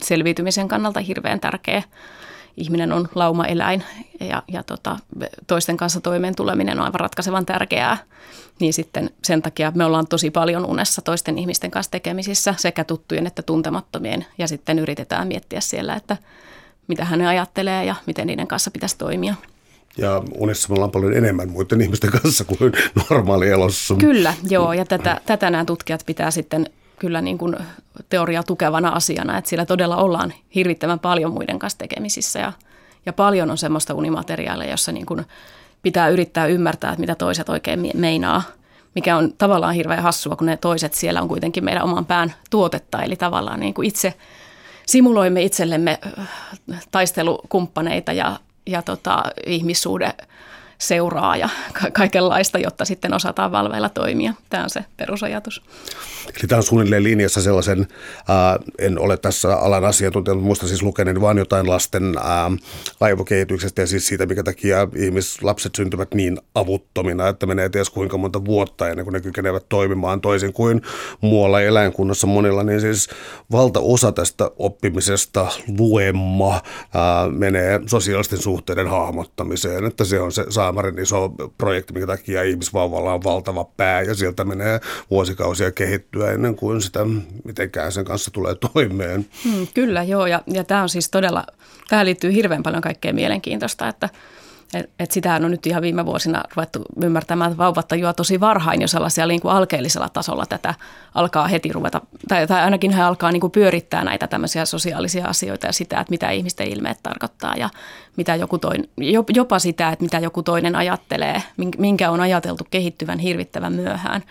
selviytymisen kannalta hirveän tärkeä. Ihminen on laumaeläin ja, ja tota, toisten kanssa toimeen tuleminen on aivan ratkaisevan tärkeää. Niin sitten sen takia me ollaan tosi paljon unessa toisten ihmisten kanssa tekemisissä, sekä tuttujen että tuntemattomien. Ja sitten yritetään miettiä siellä, että mitä hän ajattelee ja miten niiden kanssa pitäisi toimia. Ja unessa me ollaan paljon enemmän muiden ihmisten kanssa kuin normaali elossa. Kyllä, joo. Ja tätä, tätä nämä tutkijat pitää sitten kyllä niin kuin teoria tukevana asiana, että siellä todella ollaan hirvittävän paljon muiden kanssa tekemisissä ja, ja paljon on semmoista unimateriaalia, jossa niin kuin pitää yrittää ymmärtää, että mitä toiset oikein meinaa, mikä on tavallaan hirveän hassua, kun ne toiset siellä on kuitenkin meidän oman pään tuotetta, eli tavallaan niin kuin itse simuloimme itsellemme äh, taistelukumppaneita ja ja tota, ihmissuhde seuraa ja ka- kaikenlaista, jotta sitten osataan valveilla toimia. Tämä on se perusajatus. Eli tämä on suunnilleen linjassa sellaisen, ää, en ole tässä alan asiantuntija, mutta muista siis lukeneen vaan jotain lasten ää, aivokehityksestä ja siis siitä, mikä takia ihmislapset syntyvät niin avuttomina, että menee ties kuinka monta vuotta ennen kuin ne kykenevät toimimaan toisin kuin muualla eläinkunnassa monilla, niin siis valtaosa tästä oppimisesta luemma ää, menee sosiaalisten suhteiden hahmottamiseen, että se on se saamarin iso projekti, minkä takia ihmisvauvalla on valtava pää ja sieltä menee vuosikausia kehittyä ennen kuin sitä mitenkään sen kanssa tulee toimeen. Hmm, kyllä, joo. Ja, ja tämä on siis todella, tähän liittyy hirveän paljon kaikkea mielenkiintoista, että et, et sitähän on nyt ihan viime vuosina ruvettu ymmärtämään, että vauvat tajuaa tosi varhain jo sellaisia niin kuin alkeellisella tasolla tätä alkaa heti ruveta, tai, tai ainakin hän alkaa niin kuin pyörittää näitä tämmöisiä sosiaalisia asioita ja sitä, että mitä ihmisten ilmeet tarkoittaa ja mitä joku toinen, jopa sitä, että mitä joku toinen ajattelee, minkä on ajateltu kehittyvän hirvittävän myöhään.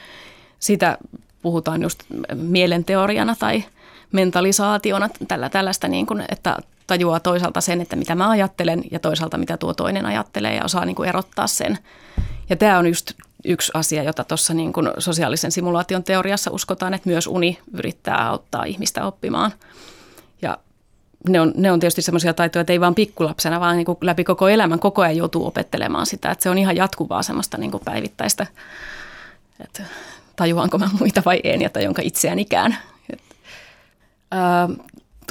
Sitä puhutaan just mielenteoriana tai mentalisaationa, tällä, tällaista, niin kuin, että tajuaa toisaalta sen, että mitä mä ajattelen ja toisaalta mitä tuo toinen ajattelee ja osaa niin kuin erottaa sen. Ja tämä on just yksi asia, jota tuossa niin kuin sosiaalisen simulaation teoriassa uskotaan, että myös uni yrittää auttaa ihmistä oppimaan. Ja ne on, ne on tietysti semmoisia taitoja, että ei vaan pikkulapsena, vaan niin kuin läpi koko elämän koko ajan joutuu opettelemaan sitä. Että se on ihan jatkuvaa semmoista niin kuin päivittäistä, että tajuanko mä muita vai en ja jonka itseään ikään.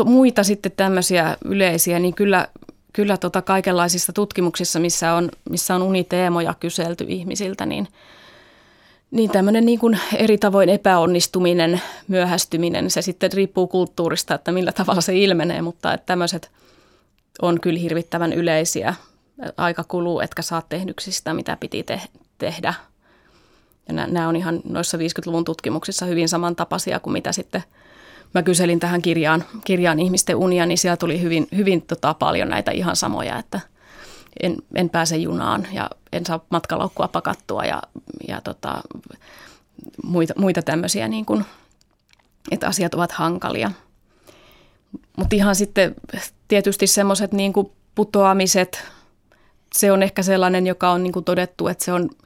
Muita sitten tämmöisiä yleisiä, niin kyllä, kyllä tota kaikenlaisissa tutkimuksissa, missä on, missä on uniteemoja kyselty ihmisiltä, niin, niin tämmöinen niin kuin eri tavoin epäonnistuminen, myöhästyminen, se sitten riippuu kulttuurista, että millä tavalla se ilmenee, mutta että tämmöiset on kyllä hirvittävän yleisiä. Aika kuluu, etkä saa tehdyksi sitä, mitä piti te- tehdä. Ja nämä on ihan noissa 50-luvun tutkimuksissa hyvin samantapaisia kuin mitä sitten – mä kyselin tähän kirjaan, kirjaan ihmisten unia, niin siellä tuli hyvin, hyvin tota, paljon näitä ihan samoja, että en, en pääse junaan ja en saa matkalaukkua pakattua ja, ja tota, muita, muita tämmöisiä, niin kuin, että asiat ovat hankalia. Mutta ihan sitten tietysti semmoiset niin putoamiset, se on ehkä sellainen, joka on niin kuin todettu, että se on –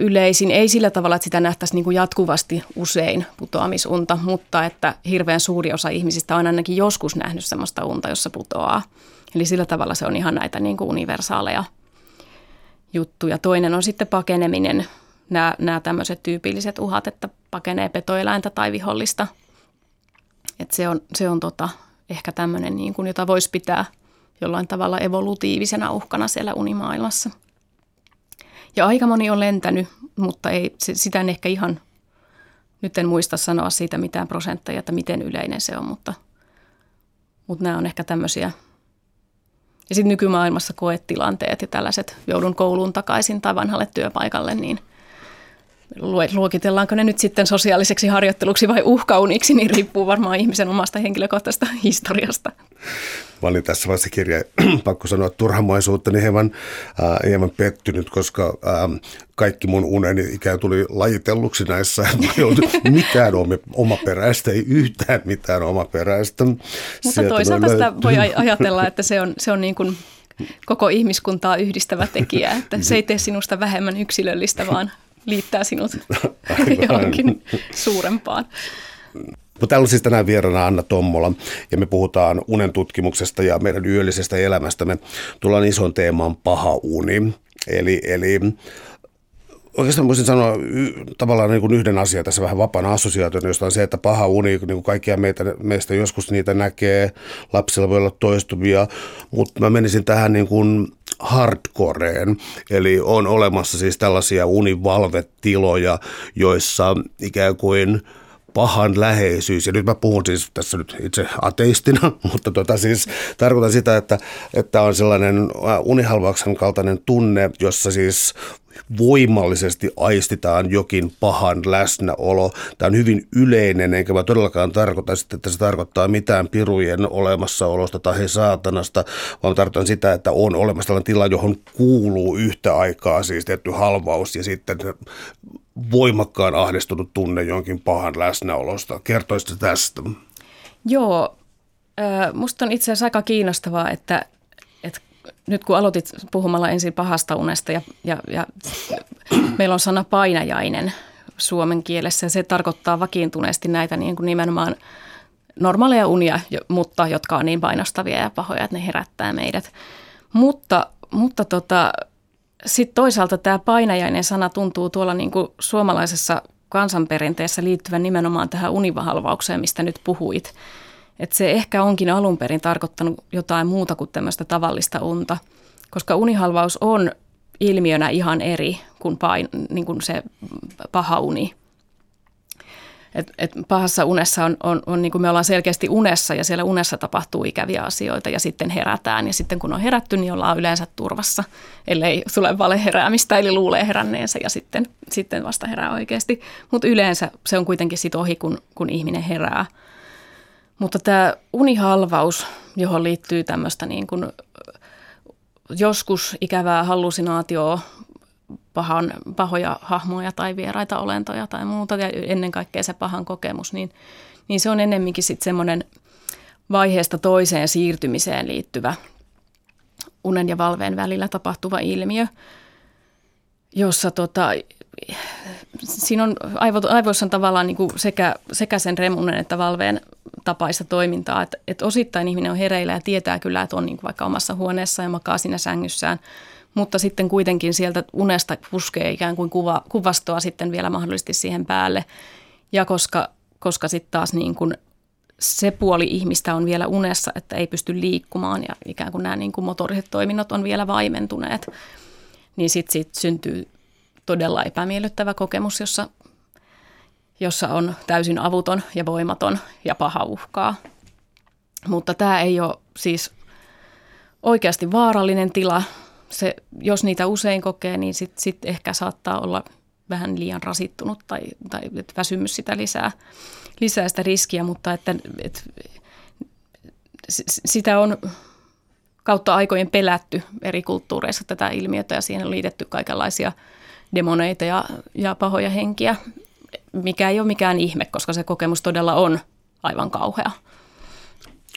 yleisin, ei sillä tavalla, että sitä nähtäisiin niin kuin jatkuvasti usein putoamisunta, mutta että hirveän suuri osa ihmisistä on ainakin joskus nähnyt sellaista unta, jossa putoaa. Eli sillä tavalla se on ihan näitä niin kuin universaaleja juttuja. Toinen on sitten pakeneminen, nämä, nämä tämmöiset tyypilliset uhat, että pakenee petoeläintä tai vihollista. Et se on, se on tota, ehkä tämmöinen, niin kuin, jota voisi pitää jollain tavalla evolutiivisena uhkana siellä unimaailmassa. Ja aika moni on lentänyt, mutta ei, sitä en ehkä ihan, nyt en muista sanoa siitä mitään prosentteja, että miten yleinen se on, mutta, mutta nämä on ehkä tämmöisiä. Ja sitten nykymaailmassa koetilanteet ja tällaiset, joudun kouluun takaisin tai vanhalle työpaikalle, niin luokitellaanko ne nyt sitten sosiaaliseksi harjoitteluksi vai uhkauniksi, niin riippuu varmaan ihmisen omasta henkilökohtaisesta historiasta. Mä olin tässä vaiheessa kirja, pakko sanoa turhamaisuutta, niin hieman, äh, hieman pettynyt, koska äh, kaikki mun uneni ikään tuli lajitelluksi näissä. mitään omaperäistä, ei yhtään mitään omaperäistä. Mutta Sieltä toisaalta sitä voi ajatella, että se on, se on niin kuin koko ihmiskuntaa yhdistävä tekijä, että se ei tee sinusta vähemmän yksilöllistä, vaan liittää sinut johonkin suurempaan. Mutta täällä on siis tänään vieraana Anna Tommola ja me puhutaan unen tutkimuksesta ja meidän yöllisestä elämästä. Me tullaan ison teemaan paha uni. Eli, eli oikeastaan voisin sanoa tavallaan niin kuin yhden asian tässä vähän vapaana assosiaationa, josta on se, että paha uni, niin kuin kaikkia meitä, meistä joskus niitä näkee, lapsilla voi olla toistuvia, mutta mä menisin tähän niin kuin hardcoreen, eli on olemassa siis tällaisia univalvetiloja, joissa ikään kuin pahan läheisyys, ja nyt mä puhun siis tässä nyt itse ateistina, mutta tota siis tarkoitan sitä, että, että on sellainen unihalvauksen kaltainen tunne, jossa siis voimallisesti aistitaan jokin pahan läsnäolo. Tämä on hyvin yleinen, enkä mä todellakaan tarkoita sitä, että se tarkoittaa mitään pirujen olemassaolosta tai he saatanasta, vaan tarkoitan sitä, että on olemassa tällainen tila, johon kuuluu yhtä aikaa siis tietty halvaus ja sitten voimakkaan ahdistunut tunne jonkin pahan läsnäolosta. Kertoisitko tästä? Joo, musta on itse asiassa aika kiinnostavaa, että nyt kun aloitit puhumalla ensin pahasta unesta ja, ja, ja meillä on sana painajainen suomen kielessä ja se tarkoittaa vakiintuneesti näitä niin kuin nimenomaan normaaleja unia, mutta jotka on niin painostavia ja pahoja, että ne herättää meidät. Mutta, mutta tota, sitten toisaalta tämä painajainen sana tuntuu tuolla niin kuin suomalaisessa kansanperinteessä liittyvän nimenomaan tähän univahalvaukseen, mistä nyt puhuit. Että se ehkä onkin alun perin tarkoittanut jotain muuta kuin tämmöistä tavallista unta, koska unihalvaus on ilmiönä ihan eri kuin, pain, niin kuin se paha uni. Et, et pahassa unessa on, on, on niin kuin me ollaan selkeästi unessa ja siellä unessa tapahtuu ikäviä asioita ja sitten herätään. Ja sitten kun on herätty, niin ollaan yleensä turvassa, ellei tule valeheräämistä eli luulee heränneensä ja sitten, sitten vasta herää oikeasti. Mutta yleensä se on kuitenkin sit ohi, kun, kun ihminen herää – mutta tämä unihalvaus, johon liittyy tämmöistä niin kuin joskus ikävää hallusinaatioa, pahan, pahoja hahmoja tai vieraita olentoja tai muuta ja ennen kaikkea se pahan kokemus, niin, niin se on ennemminkin sitten semmoinen vaiheesta toiseen siirtymiseen liittyvä unen ja valveen välillä tapahtuva ilmiö, jossa tota, siinä on aivo, aivoissa on tavallaan niin kuin sekä, sekä sen remunen että valveen tapaista toimintaa, että, että osittain ihminen on hereillä ja tietää kyllä, että on niin kuin vaikka omassa huoneessa ja makaa siinä sängyssään, mutta sitten kuitenkin sieltä unesta puskee ikään kuin kuva, kuvastoa sitten vielä mahdollisesti siihen päälle. Ja koska, koska sitten taas niin kuin se puoli ihmistä on vielä unessa, että ei pysty liikkumaan ja ikään kuin nämä niin kuin motoriset toiminnot on vielä vaimentuneet, niin sitten sit syntyy todella epämiellyttävä kokemus, jossa, jossa on täysin avuton ja voimaton ja paha uhkaa. Mutta tämä ei ole siis oikeasti vaarallinen tila. Se, jos niitä usein kokee, niin sitten sit ehkä saattaa olla vähän liian rasittunut tai, tai väsymys sitä lisää, lisää sitä riskiä, mutta että, että sitä on kautta aikojen pelätty eri kulttuureissa tätä ilmiötä ja siihen on liitetty kaikenlaisia – demoneita ja, ja pahoja henkiä, mikä ei ole mikään ihme, koska se kokemus todella on aivan kauhea.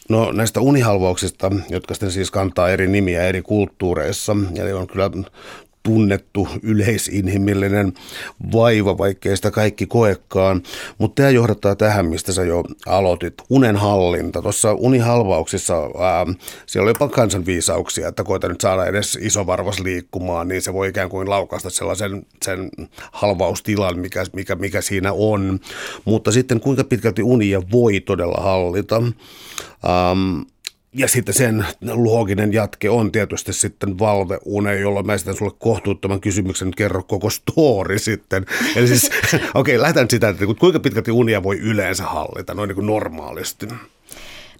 No näistä unihalvauksista, jotka sitten siis kantaa eri nimiä eri kulttuureissa, eli on kyllä tunnettu yleisinhimillinen vaiva, vaikkei sitä kaikki koekaan. Mutta tämä johdattaa tähän, mistä sä jo aloitit. Unen hallinta. Tuossa unihalvauksissa ää, siellä oli jopa kansanviisauksia, että koita nyt saada edes iso varvas liikkumaan, niin se voi ikään kuin laukaista sellaisen sen halvaustilan, mikä, mikä, mikä siinä on. Mutta sitten kuinka pitkälti unia voi todella hallita. Um, ja sitten sen looginen jatke on tietysti sitten valveune, jolloin mä esitän sulle kohtuuttoman kysymyksen, kerro koko story sitten. Eli siis, okei, okay, lähdetään sitä, että kuinka pitkälti unia voi yleensä hallita, noin niin kuin normaalisti?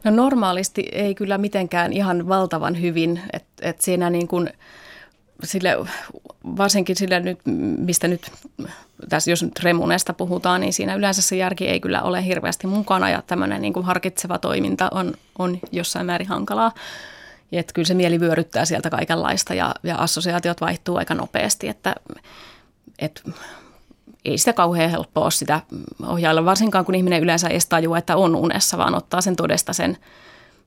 No normaalisti ei kyllä mitenkään ihan valtavan hyvin, että et siinä niin kuin – sille, varsinkin sille nyt, mistä nyt, tässä jos nyt remunesta puhutaan, niin siinä yleensä se järki ei kyllä ole hirveästi mukana ja tämmöinen niin kuin harkitseva toiminta on, on jossain määrin hankalaa. Ja että kyllä se mieli vyöryttää sieltä kaikenlaista ja, ja assosiaatiot vaihtuu aika nopeasti, että, että ei sitä kauhean helppoa ole sitä ohjailla, varsinkaan kun ihminen yleensä edes tajua, että on unessa, vaan ottaa sen todesta sen,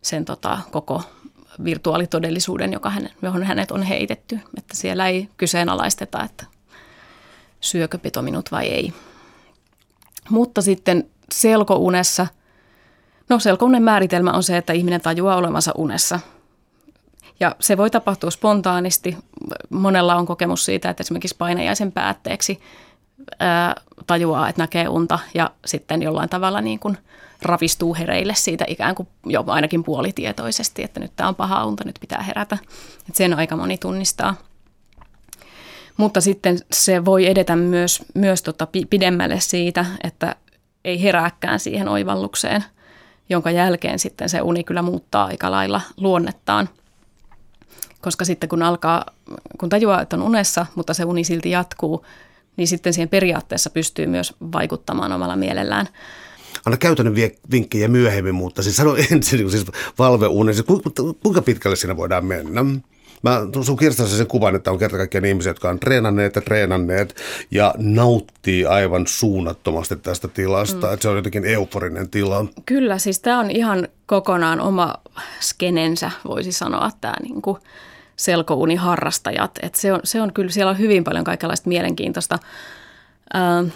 sen tota, koko virtuaalitodellisuuden, joka hänen, johon hänet on heitetty. Että siellä ei kyseenalaisteta, että syökö peto minut vai ei. Mutta sitten selkounessa, no selkounen määritelmä on se, että ihminen tajuaa olevansa unessa. Ja se voi tapahtua spontaanisti. Monella on kokemus siitä, että esimerkiksi painajaisen päätteeksi ää, tajuaa, että näkee unta ja sitten jollain tavalla niin kuin – ravistuu hereille siitä ikään kuin jo ainakin puolitietoisesti, että nyt tämä on paha unta, nyt pitää herätä. Että sen aika moni tunnistaa. Mutta sitten se voi edetä myös, myös tota pidemmälle siitä, että ei herääkään siihen oivallukseen, jonka jälkeen sitten se uni kyllä muuttaa aika lailla luonnettaan. Koska sitten kun alkaa, kun tajuaa, että on unessa, mutta se uni silti jatkuu, niin sitten siihen periaatteessa pystyy myös vaikuttamaan omalla mielellään anna käytännön vinkkejä myöhemmin, mutta siis sano ensin siis valveunen, siis kuinka pitkälle siinä voidaan mennä? Mä sun kirstassa sen kuvan, että on kerta kaikkiaan ihmisiä, jotka on treenanneet ja treenanneet ja nauttii aivan suunnattomasti tästä tilasta. Mm. Että se on jotenkin euforinen tila. Kyllä, siis tämä on ihan kokonaan oma skenensä, voisi sanoa, tämä niin kuin selkouniharrastajat. Että se, on, se on kyllä, siellä on hyvin paljon kaikenlaista mielenkiintoista. Äh,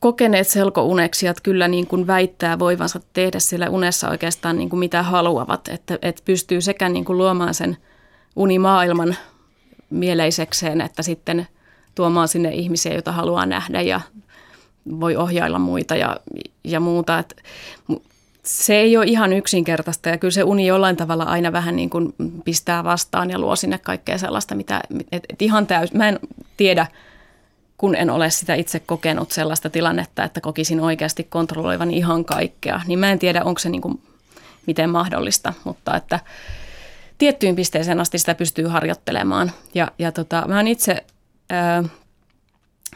kokeneet selkouneksijat kyllä niin kuin väittää voivansa tehdä siellä unessa oikeastaan niin kuin mitä haluavat, että, että pystyy sekä niin kuin luomaan sen unimaailman mieleisekseen, että sitten tuomaan sinne ihmisiä, joita haluaa nähdä ja voi ohjailla muita ja, ja muuta. Että se ei ole ihan yksinkertaista ja kyllä se uni jollain tavalla aina vähän niin kuin pistää vastaan ja luo sinne kaikkea sellaista, mitä et, et ihan täys. Mä en tiedä, kun en ole sitä itse kokenut sellaista tilannetta, että kokisin oikeasti kontrolloivan ihan kaikkea, niin mä en tiedä, onko se niin kuin miten mahdollista, mutta että tiettyyn pisteeseen asti sitä pystyy harjoittelemaan. Ja, ja tota, mä oon itse ää,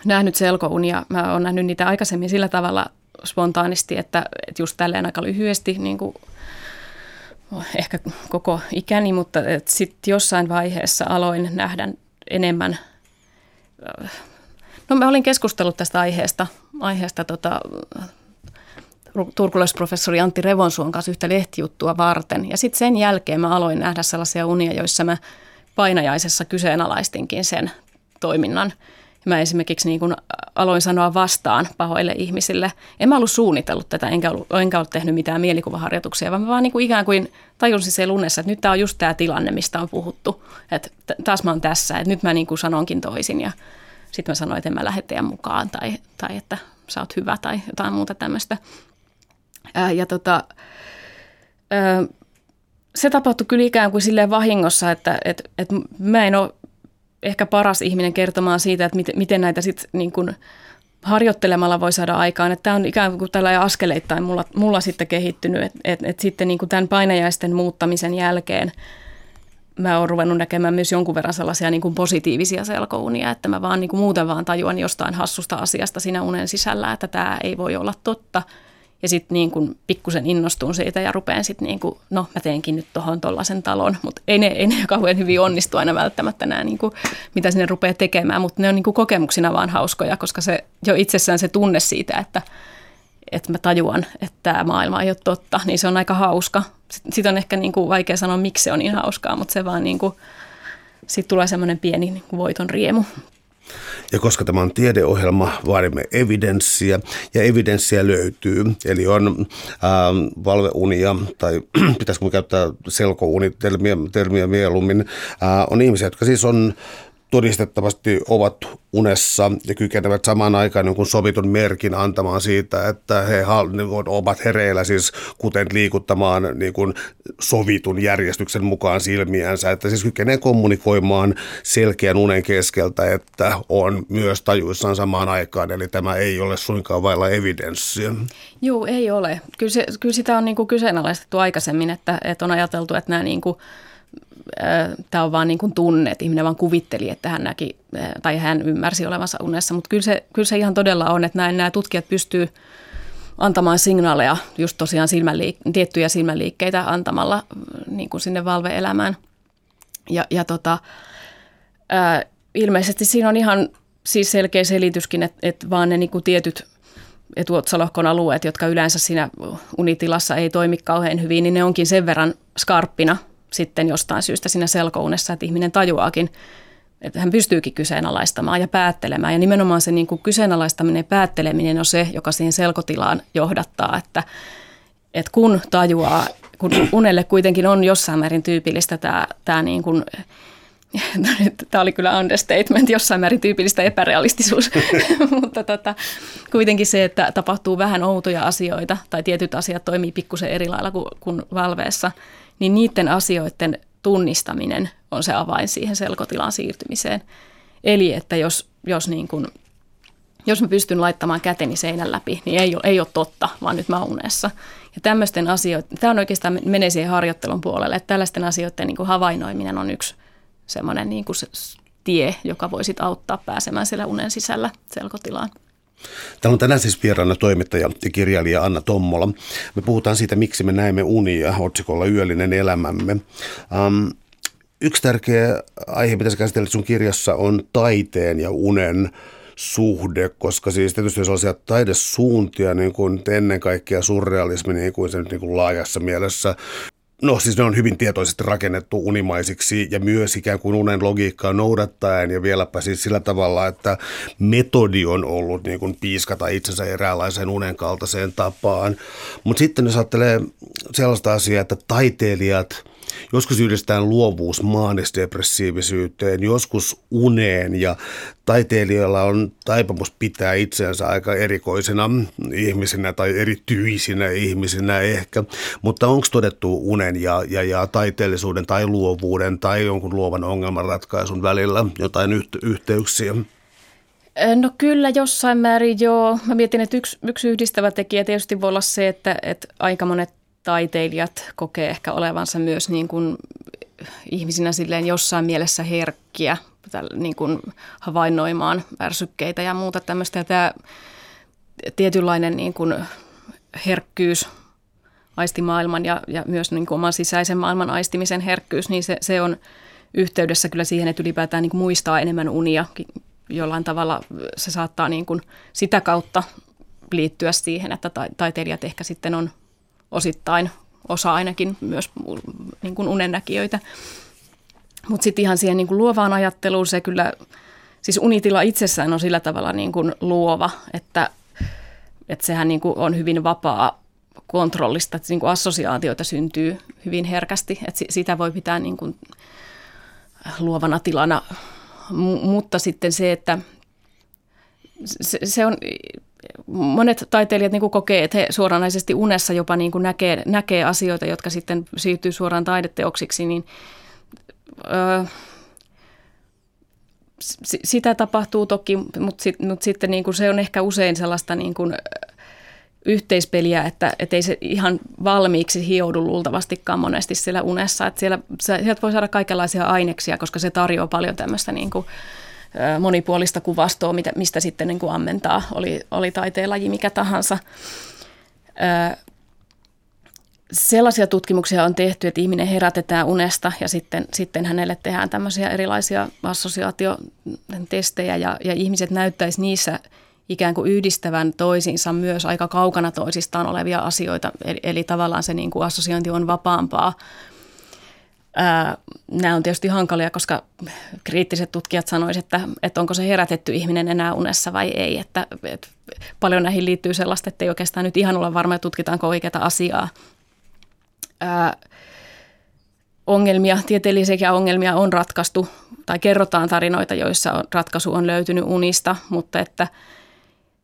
nähnyt selkounia, mä oon nähnyt niitä aikaisemmin sillä tavalla spontaanisti, että, että just tälleen aika lyhyesti, niin kuin, ehkä koko ikäni, mutta sitten jossain vaiheessa aloin nähdä enemmän No mä olin keskustellut tästä aiheesta, aiheesta tota, turkulaisprofessori Antti Revonsuon kanssa yhtä lehtijuttua varten. Ja sitten sen jälkeen mä aloin nähdä sellaisia unia, joissa mä painajaisessa kyseenalaistinkin sen toiminnan. Mä esimerkiksi niin kun aloin sanoa vastaan pahoille ihmisille. En mä ollut suunnitellut tätä, enkä ollut, enkä ollut tehnyt mitään mielikuvaharjoituksia, vaan mä vaan niin kuin ikään kuin tajusin se unessa, että nyt tämä on just tämä tilanne, mistä on puhuttu. Että taas mä oon tässä, että nyt mä niin kuin sanonkin toisin ja sitten mä sanoin, että en mä lähde teidän mukaan tai, tai että sä oot hyvä tai jotain muuta tämmöistä. Ja tota, se tapahtui kyllä ikään kuin silleen vahingossa, että et, et mä en ole ehkä paras ihminen kertomaan siitä, että miten, miten näitä sitten niin kuin harjoittelemalla voi saada aikaan. Että tämä on ikään kuin tällä askeleittain mulla, mulla sitten kehittynyt, että et, et sitten niin kuin tämän painajaisten muuttamisen jälkeen – mä oon ruvennut näkemään myös jonkun verran sellaisia niin kuin positiivisia selkounia, että mä vaan niin kuin muuten vaan tajuan jostain hassusta asiasta siinä unen sisällä, että tämä ei voi olla totta. Ja sitten niin kuin pikkusen innostun siitä ja rupean sitten niin kuin, no mä teenkin nyt tuohon tuollaisen talon, mutta ei ne, ei ne kauhean hyvin onnistu aina välttämättä nämä, niin kuin, mitä sinne rupeaa tekemään, mutta ne on niin kuin kokemuksina vaan hauskoja, koska se jo itsessään se tunne siitä, että – että mä tajuan, että tämä maailma ei ole totta, niin se on aika hauska. Sitten on ehkä niin kuin vaikea sanoa, miksi se on niin hauskaa, mutta se vaan niin kuin sitten tulee semmoinen pieni niin kuin voiton riemu. Ja koska tämä on tiedeohjelma, vaadimme evidenssiä ja evidenssiä löytyy. Eli on ähm, valveunia tai pitäisikö käyttää selkounitelmia termiä mieluummin. Äh, on ihmisiä, jotka siis on todistettavasti ovat unessa ja kykenevät samaan aikaan jonkun sovitun merkin antamaan siitä, että he ovat hereillä, siis kuten liikuttamaan niin kuin sovitun järjestyksen mukaan silmiänsä, että siis kykenee kommunikoimaan selkeän unen keskeltä, että on myös tajuissaan samaan aikaan, eli tämä ei ole suinkaan vailla evidenssiä. Joo, ei ole. Kyllä, se, kyllä sitä on niin kuin kyseenalaistettu aikaisemmin, että, että on ajateltu, että nämä niin kuin tämä on vaan niin kuin tunne, että ihminen vaan kuvitteli, että hän näki tai hän ymmärsi olevansa unessa. Mutta kyllä se, kyllä se ihan todella on, että näin nämä tutkijat pystyy antamaan signaaleja, just tosiaan silmänliik- tiettyjä silmänliikkeitä antamalla niin kuin sinne valveelämään. Ja, ja tota, ää, ilmeisesti siinä on ihan siis selkeä selityskin, että, että vaan ne niin kuin tietyt etuotsalohkon alueet, jotka yleensä siinä unitilassa ei toimi kauhean hyvin, niin ne onkin sen verran skarppina – sitten jostain syystä siinä selkounessa, että ihminen tajuaakin, että hän pystyykin kyseenalaistamaan ja päättelemään. Ja nimenomaan se niin kuin kyseenalaistaminen ja päätteleminen on se, joka siihen selkotilaan johdattaa, että, että kun tajuaa, kun unelle kuitenkin on jossain määrin tyypillistä tämä, tämä niin kuin, Tämä oli kyllä understatement, jossain määrin tyypillistä epärealistisuus, mutta tota, kuitenkin se, että tapahtuu vähän outoja asioita tai tietyt asiat toimii pikkusen eri lailla kuin, kuin valveessa, niin niiden asioiden tunnistaminen on se avain siihen selkotilaan siirtymiseen. Eli että jos, jos, niin kun, jos mä pystyn laittamaan käteni seinän läpi, niin ei ole, ei ole totta, vaan nyt mä oon unessa. Ja tämmöisten asioiden, tämä on oikeastaan menee siihen harjoittelun puolelle, että tällaisten asioiden niin kuin havainnoiminen on yksi semmoinen niin kuin se tie, joka voisit auttaa pääsemään siellä unen sisällä selkotilaan. Täällä on tänään siis vieraana toimittaja ja kirjailija Anna Tommola. Me puhutaan siitä, miksi me näemme unia otsikolla Yöllinen elämämme. Um, yksi tärkeä aihe, mitä sä käsittelet sun kirjassa, on taiteen ja unen suhde, koska siis tietysti on sellaisia taidesuuntia, niin kuin ennen kaikkea surrealismi, niin kuin se nyt niin kuin laajassa mielessä No siis ne on hyvin tietoisesti rakennettu unimaisiksi ja myös ikään kuin unen logiikkaa noudattaen ja vieläpä siis sillä tavalla, että metodi on ollut niin kuin piiskata itsensä eräänlaiseen unen kaltaiseen tapaan. Mutta sitten jos ajattelee sellaista asiaa, että taiteilijat – Joskus yhdistetään luovuus maanisdepressiivisyyteen, joskus uneen ja taiteilijoilla on taipumus pitää itseänsä aika erikoisena ihmisinä tai erityisinä ihmisinä ehkä. Mutta onko todettu unen ja, ja, ja taiteellisuuden tai luovuuden tai jonkun luovan ongelmanratkaisun välillä jotain yht- yhteyksiä? No kyllä jossain määrin joo. Mä mietin, että yksi, yksi yhdistävä tekijä tietysti voi olla se, että, että aika monet taiteilijat kokee ehkä olevansa myös niin kuin ihmisinä silleen jossain mielessä herkkiä niin kuin havainnoimaan ärsykkeitä ja muuta tämmöistä. Ja tämä tietynlainen niin kuin herkkyys aistimaailman ja, ja myös niin kuin oman sisäisen maailman aistimisen herkkyys, niin se, se on yhteydessä kyllä siihen, että ylipäätään niin kuin muistaa enemmän unia. Jollain tavalla se saattaa niin kuin sitä kautta liittyä siihen, että taiteilijat ehkä sitten on osittain, osa ainakin myös niin kuin unennäkijöitä. Mutta sitten ihan siihen niin kuin luovaan ajatteluun se kyllä, siis unitila itsessään on sillä tavalla niin kuin luova, että, että sehän niin kuin on hyvin vapaa kontrollista, että niin kuin assosiaatioita syntyy hyvin herkästi, että sitä voi pitää niin kuin luovana tilana, M- mutta sitten se, että se, se on monet taiteilijat niin kokee, että he suoranaisesti unessa jopa niin näkee, näkee asioita, jotka sitten siirtyy suoraan taideteoksiksi, niin öö, sitä tapahtuu toki, mutta, sit, mutta sitten niin se on ehkä usein sellaista niin kuin yhteispeliä, että, että ei se ihan valmiiksi hioudu luultavastikaan monesti siellä unessa. Että siellä, sieltä voi saada kaikenlaisia aineksia, koska se tarjoaa paljon tämmöistä niin kuin, monipuolista kuvastoa, mistä sitten niin kuin ammentaa, oli, oli taiteenlaji mikä tahansa. Sellaisia tutkimuksia on tehty, että ihminen herätetään unesta ja sitten, sitten hänelle tehdään tämmöisiä erilaisia assosiaatiotestejä ja, ja ihmiset näyttäisi niissä ikään kuin yhdistävän toisiinsa myös aika kaukana toisistaan olevia asioita. Eli, eli tavallaan se niin kuin assosiointi on vapaampaa nämä on tietysti hankalia, koska kriittiset tutkijat sanoisivat, että, että onko se herätetty ihminen enää unessa vai ei. Että, että paljon näihin liittyy sellaista, että ei oikeastaan nyt ihan ole varma, että tutkitaanko oikeaa asiaa. Ää, ongelmia, tieteellisiä ongelmia on ratkaistu tai kerrotaan tarinoita, joissa on, ratkaisu on löytynyt unista, mutta että –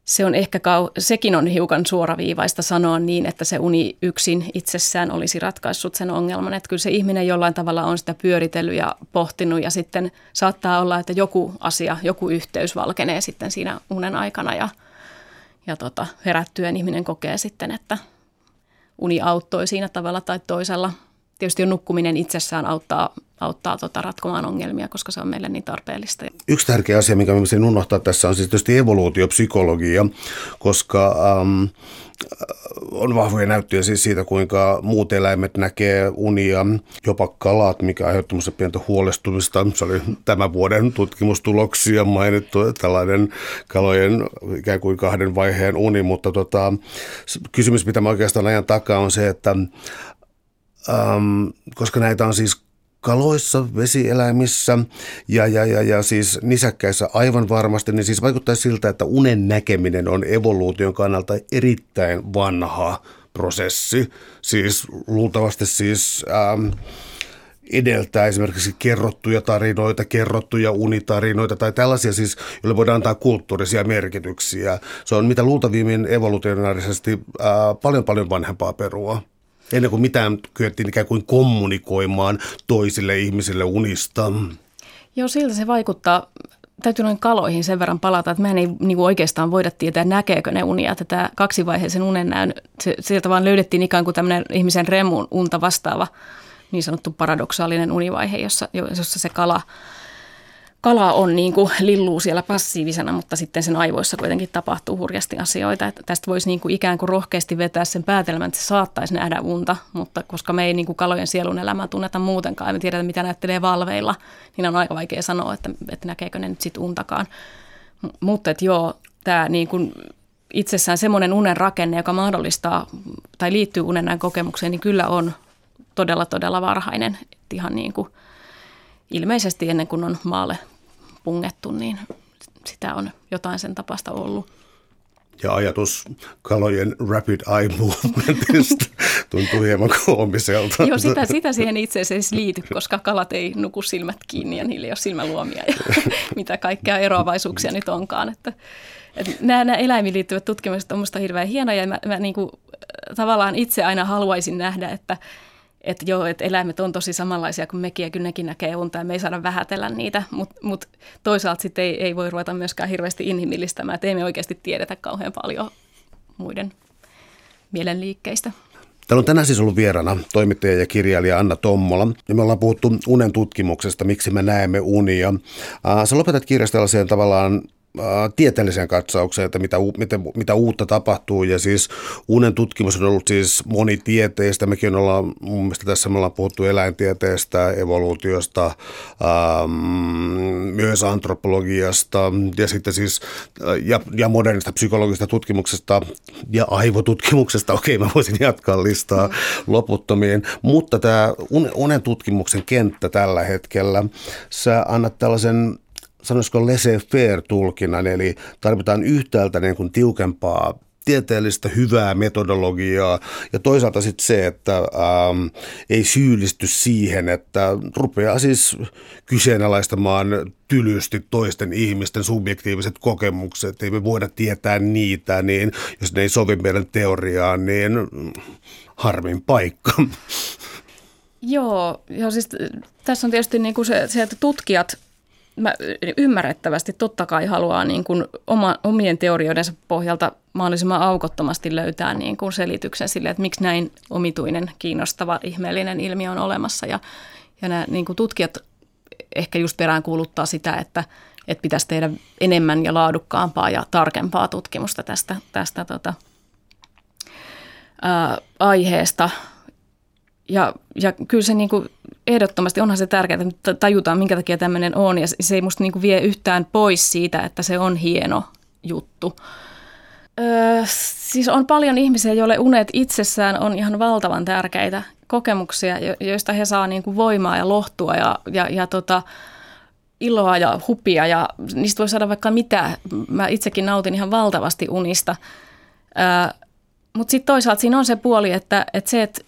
se on ehkä, kau- sekin on hiukan suoraviivaista sanoa niin, että se uni yksin itsessään olisi ratkaissut sen ongelman. Että kyllä se ihminen jollain tavalla on sitä pyöritellyt ja pohtinut ja sitten saattaa olla, että joku asia, joku yhteys valkenee sitten siinä unen aikana ja, ja tota, herättyen ihminen kokee sitten, että uni auttoi siinä tavalla tai toisella. Tietysti jo nukkuminen itsessään auttaa auttaa tota ratkomaan ongelmia, koska se on meille niin tarpeellista. Yksi tärkeä asia, mikä me unohtaa tässä, on siis tietysti evoluutiopsykologia, koska ähm, on vahvoja näyttöjä siis siitä, kuinka muut eläimet näkee unia, jopa kalat, mikä aiheuttaa pientä huolestumista. Se oli tämän vuoden tutkimustuloksia mainittu, tällainen kalojen ikään kuin kahden vaiheen uni, mutta tota, kysymys, mitä mä oikeastaan ajan takaa, on se, että ähm, koska näitä on siis kaloissa, vesieläimissä ja, ja, ja, ja siis nisäkkäissä aivan varmasti, niin siis vaikuttaa siltä, että unen näkeminen on evoluution kannalta erittäin vanha prosessi. Siis luultavasti siis... Ähm, edeltää esimerkiksi kerrottuja tarinoita, kerrottuja unitarinoita tai tällaisia siis, joille voidaan antaa kulttuurisia merkityksiä. Se on mitä luultavimmin evolutionaarisesti ää, paljon paljon vanhempaa perua ennen kuin mitään kyettiin ikään kuin kommunikoimaan toisille ihmisille unista. Joo, siltä se vaikuttaa. Täytyy noin kaloihin sen verran palata, että mä ei niin kuin oikeastaan voida tietää, näkeekö ne unia. Tätä kaksivaiheisen unen näyn, se, sieltä vaan löydettiin ikään kuin tämmöinen ihmisen remun unta vastaava niin sanottu paradoksaalinen univaihe, jossa, jossa se kala – kala on niin kuin lilluu siellä passiivisena, mutta sitten sen aivoissa kuitenkin tapahtuu hurjasti asioita. Että tästä voisi niin kuin ikään kuin rohkeasti vetää sen päätelmän, että se saattaisi nähdä unta, mutta koska me ei niin kuin kalojen sielun elämää tunneta muutenkaan me tiedetään, mitä näyttelee valveilla, niin on aika vaikea sanoa, että, että näkeekö ne nyt sitten untakaan. Mutta että joo, tämä niin kuin itsessään semmoinen unen rakenne, joka mahdollistaa tai liittyy unen kokemukseen, niin kyllä on todella, todella varhainen. Että ihan niin kuin – ilmeisesti ennen kuin on maalle pungettu, niin sitä on jotain sen tapasta ollut. Ja ajatus kalojen rapid eye movementista tuntuu hieman koomiselta. Joo, sitä, sitä siihen itse asiassa liity, koska kalat ei nuku silmät kiinni ja niillä ei ole silmäluomia ja mitä kaikkea eroavaisuuksia nyt onkaan. Että, että nämä, nämä eläimiin liittyvät tutkimukset on minusta hirveän hienoja ja mä, mä niin kuin, tavallaan itse aina haluaisin nähdä, että että joo, että eläimet on tosi samanlaisia kuin mekin ja kyllä nekin näkee unta ja me ei saada vähätellä niitä, mutta mut toisaalta sitten ei, ei voi ruveta myöskään hirveästi inhimillistämään, että ei me oikeasti tiedetä kauhean paljon muiden mielenliikkeistä. Täällä on tänään siis ollut vieraana toimittaja ja kirjailija Anna Tommola. Ja me ollaan puhuttu unen tutkimuksesta, miksi me näemme unia. Sä lopetat kirjasta tällaiseen tavallaan tieteelliseen katsaukseen, että mitä, mitä, mitä uutta tapahtuu. Ja siis uuden tutkimus on ollut siis monitieteistä. Mekin ollaan, mun mielestä tässä me ollaan puhuttu eläintieteestä, evoluutiosta, ähm, myös antropologiasta ja sitten siis ja, ja modernista psykologisesta tutkimuksesta ja aivotutkimuksesta. Okei, mä voisin jatkaa listaa mm. loputtomiin. Mutta tämä unen tutkimuksen kenttä tällä hetkellä, sä annat tällaisen sanoisiko laissez-faire tulkinnan, eli tarvitaan yhtäältä niin kuin tiukempaa tieteellistä hyvää metodologiaa ja toisaalta sitten se, että ähm, ei syyllisty siihen, että rupeaa siis kyseenalaistamaan tylysti toisten ihmisten subjektiiviset kokemukset. Ei me voida tietää niitä, niin jos ne ei sovi meidän teoriaan, niin harmin paikka. Joo, joo siis tässä on tietysti niin kuin se, se, että tutkijat mä ymmärrettävästi totta kai haluaa niin kuin oma, omien teorioidensa pohjalta mahdollisimman aukottomasti löytää niin kuin selityksen sille, että miksi näin omituinen, kiinnostava, ihmeellinen ilmiö on olemassa. Ja, ja nämä niin kuin tutkijat ehkä just perään kuuluttaa sitä, että, että pitäisi tehdä enemmän ja laadukkaampaa ja tarkempaa tutkimusta tästä, tästä tota, ää, aiheesta. Ja, ja kyllä se niin kuin ehdottomasti onhan se tärkeää, että tajutaan, minkä takia tämmöinen on. Ja se ei musta kuin vie yhtään pois siitä, että se on hieno juttu. Öö, siis on paljon ihmisiä, joille unet itsessään on ihan valtavan tärkeitä kokemuksia, joista he saa kuin voimaa ja lohtua ja, ja, ja tota, iloa ja hupia ja niistä voi saada vaikka mitä. Mä itsekin nautin ihan valtavasti unista. Öö, Mutta sitten toisaalta siinä on se puoli, että, että se, että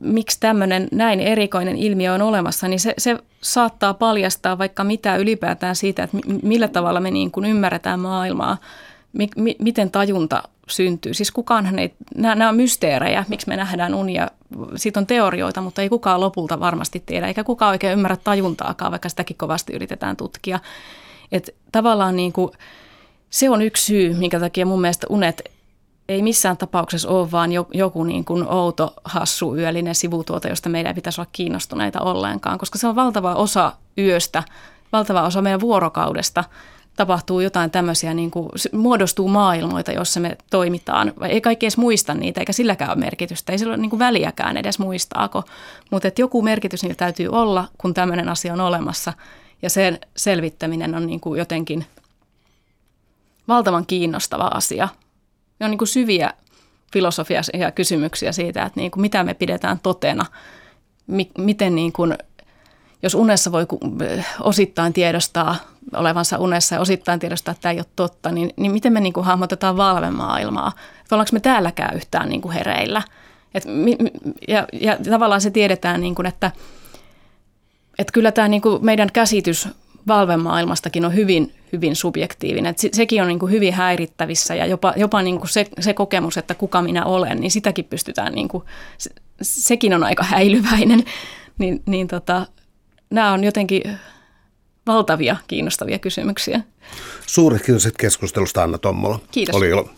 miksi tämmöinen näin erikoinen ilmiö on olemassa, niin se, se saattaa paljastaa vaikka mitä ylipäätään siitä, että millä tavalla me niin kuin ymmärretään maailmaa, mi, mi, miten tajunta syntyy. Siis kukaanhan ei, nämä, nämä on mysteerejä, miksi me nähdään unia. Siitä on teorioita, mutta ei kukaan lopulta varmasti tiedä, eikä kukaan oikein ymmärrä tajuntaakaan, vaikka sitäkin kovasti yritetään tutkia. Et tavallaan niin kuin, se on yksi syy, minkä takia mun mielestä unet ei missään tapauksessa ole vaan joku niin kuin outo, hassu, yöllinen sivutuote, josta meidän ei pitäisi olla kiinnostuneita ollenkaan, koska se on valtava osa yöstä, valtava osa meidän vuorokaudesta tapahtuu jotain tämmöisiä, niin kuin, muodostuu maailmoita, joissa me toimitaan. Ei kaikki edes muista niitä, eikä silläkään ole merkitystä. Ei sillä ole niin kuin väliäkään edes muistaako. Mutta joku merkitys niillä täytyy olla, kun tämmöinen asia on olemassa. Ja sen selvittäminen on niin kuin jotenkin valtavan kiinnostava asia ne on niin kuin syviä filosofisia kysymyksiä siitä, että niin kuin mitä me pidetään totena, miten niin kuin, jos unessa voi osittain tiedostaa olevansa unessa ja osittain tiedostaa, että tämä ei ole totta, niin, niin miten me niin kuin hahmotetaan valvemaailmaa? Että ollaanko me täälläkään yhtään niin kuin hereillä? Et, ja, ja tavallaan se tiedetään, niin kuin, että, että kyllä tämä niin kuin meidän käsitys valvemaailmastakin on hyvin, hyvin subjektiivinen. Et sekin on niin kuin hyvin häirittävissä ja jopa, jopa niin kuin se, se kokemus, että kuka minä olen, niin sitäkin pystytään, niin kuin, se, sekin on aika häilyväinen. Niin, niin tota, nämä on jotenkin valtavia, kiinnostavia kysymyksiä. Suuret kiitos keskustelusta Anna Tommola. Kiitos. Oli ilo.